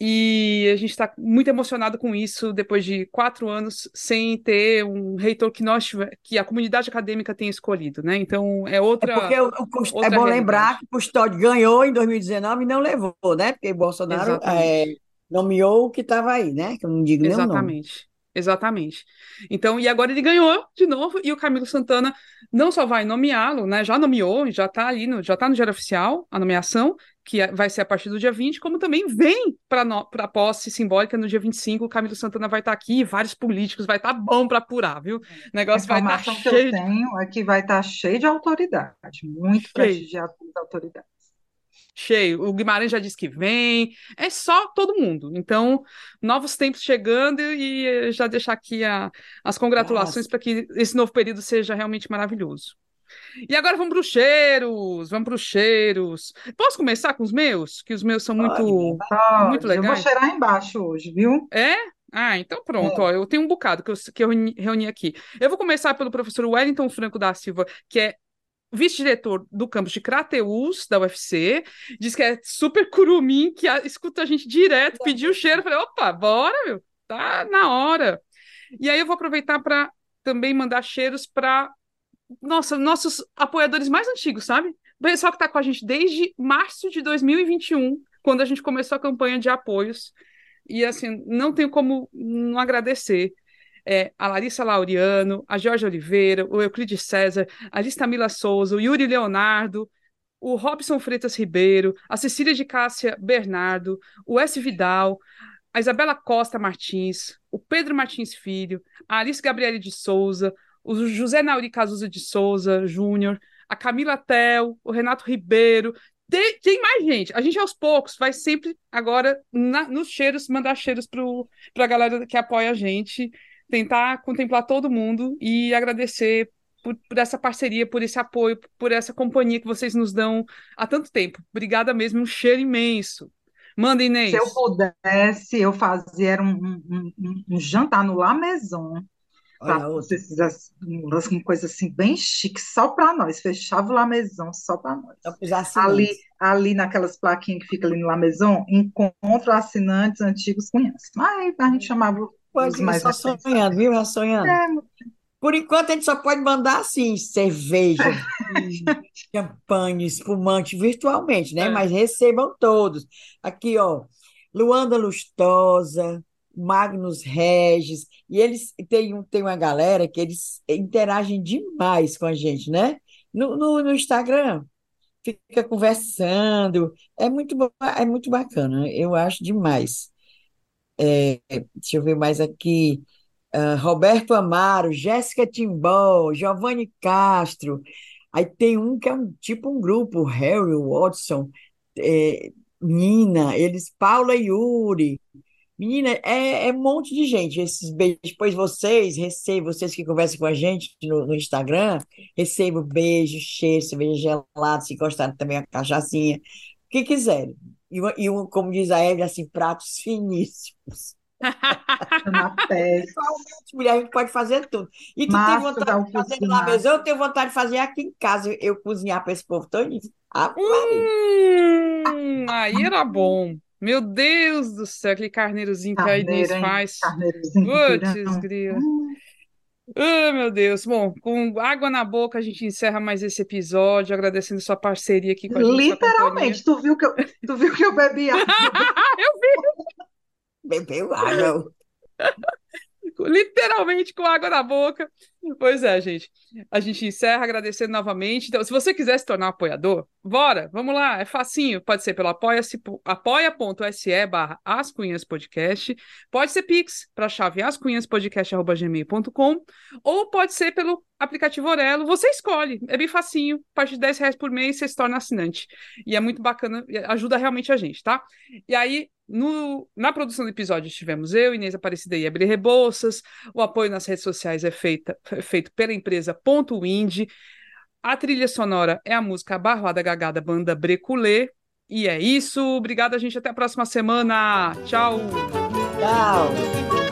A: E a gente está muito emocionado com isso, depois de quatro anos sem ter um reitor que nós que a comunidade acadêmica tenha escolhido, né? Então é outra.
B: É porque o, o, é bom lembrar que o Custódio ganhou em 2019 e não levou, né? Porque Bolsonaro é, nomeou o que estava aí, né? Que eu não digo
A: Exatamente. Exatamente. Então, e agora ele ganhou de novo, e o Camilo Santana não só vai nomeá-lo, né? Já nomeou, já está ali, no, já está no Diário Oficial a nomeação, que é, vai ser a partir do dia 20, como também vem para a posse simbólica no dia 25. O Camilo Santana vai estar tá aqui, vários políticos, vai estar tá bom para apurar, viu? O
C: negócio vai estar tá cheio. que eu tenho é que vai estar tá cheio de autoridade, muito cheio. prestigiado pelas autoridades
A: cheio. O Guimarães já disse que vem, é só todo mundo. Então, novos tempos chegando e já deixar aqui a, as congratulações para que esse novo período seja realmente maravilhoso. E agora vamos para os cheiros, vamos para os cheiros. Posso começar com os meus? Que os meus são muito, muito legais.
C: Eu vou cheirar embaixo hoje, viu?
A: É? Ah, então pronto, é. ó, eu tenho um bocado que eu, que eu reuni aqui. Eu vou começar pelo professor Wellington Franco da Silva, que é vice-diretor do campus de Crateus, da UFC, diz que é super curumim, que a, escuta a gente direto, pediu o cheiro, falei, opa, bora, meu, tá na hora. E aí eu vou aproveitar para também mandar cheiros para nossa, nossos apoiadores mais antigos, sabe? Pessoal que está com a gente desde março de 2021, quando a gente começou a campanha de apoios. E assim, não tenho como não agradecer é, a Larissa Laureano, a Jorge Oliveira, o Euclides César, a Listamila Souza, o Yuri Leonardo, o Robson Freitas Ribeiro, a Cecília de Cássia Bernardo, o S. Vidal, a Isabela Costa Martins, o Pedro Martins Filho, a Alice Gabriele de Souza, o José Nauri Cazuza de Souza Júnior, a Camila Tel, o Renato Ribeiro, tem, tem, mais gente. A gente aos poucos vai sempre agora na, nos cheiros mandar cheiros para a galera que apoia a gente tentar contemplar todo mundo e agradecer por, por, essa parceria, por esse apoio, por essa companhia que vocês nos dão há tanto tempo. Obrigada mesmo, um cheiro imenso. Manda, Inês.
C: Se eu pudesse, eu fazia um, um, um, jantar no La Maison. Para vocês uma coisa assim bem chique, só para nós. Fechava o La Maison só para nós. Ali, ali naquelas plaquinhas que fica ali no La Maison, encontro assinantes antigos conhecem. Mas a gente chamava
B: Pode mais só sonhando, viu? Já sonhando. É. Por enquanto, a gente só pode mandar assim, cerveja, champanhe, espumante, virtualmente, né? É. Mas recebam todos. Aqui, ó, Luanda Lustosa, Magnus Regis, e eles tem, tem uma galera que eles interagem demais com a gente, né? No, no, no Instagram, fica conversando, é muito, é muito bacana, eu acho demais. É, deixa eu ver mais aqui. Uh, Roberto Amaro, Jéssica Timbó, Giovanni Castro. Aí tem um que é um tipo um grupo, Harry Watson, é, Nina, eles, Paula e Yuri. Menina, é, é um monte de gente. Esses beijos. Depois vocês, recebo, vocês que conversam com a gente no, no Instagram, recebo beijos, cheiros, cerveja gelada, se gostarem também a cachaçinha, o que quiserem e, e um, como diz a Eve, assim, pratos finíssimos.
C: Na pele.
B: mulher, a gente pode fazer tudo. E tu Massa, tem vontade de fazer lá mesmo? Eu tenho vontade de fazer aqui em casa, eu cozinhar para esse povo todo. Ah,
A: hum, aí era bom. Meu Deus do céu, aquele carneirozinho que a Inês faz. Putz, grila. Hum. Oh, meu Deus. Bom, com água na boca, a gente encerra mais esse episódio, agradecendo sua parceria aqui com a
C: gente. Literalmente, tu viu, que eu, tu viu que eu bebi água?
A: eu vi!
B: Bebeu água.
A: Literalmente com água na boca. Pois é, gente. A gente encerra agradecendo novamente. Então, se você quiser se tornar um apoiador, bora, vamos lá, é facinho. Pode ser pelo apoia-se, apoia.se barra ascunhaspodcast, pode ser Pix para chave ascunhaspodcast.gmail.com ou pode ser pelo aplicativo Orelo, você escolhe, é bem facinho, a partir de 10 reais por mês você se torna assinante. E é muito bacana, ajuda realmente a gente, tá? E aí, no, na produção do episódio tivemos eu, Inês Aparecida e Abri Rebouças. O apoio nas redes sociais é, feita, feito pela empresa Ponto Indie. A trilha sonora é a música Barroada Gagada Banda Breculê. E é isso. Obrigada, gente. Até a próxima semana. Tchau.
B: Tchau.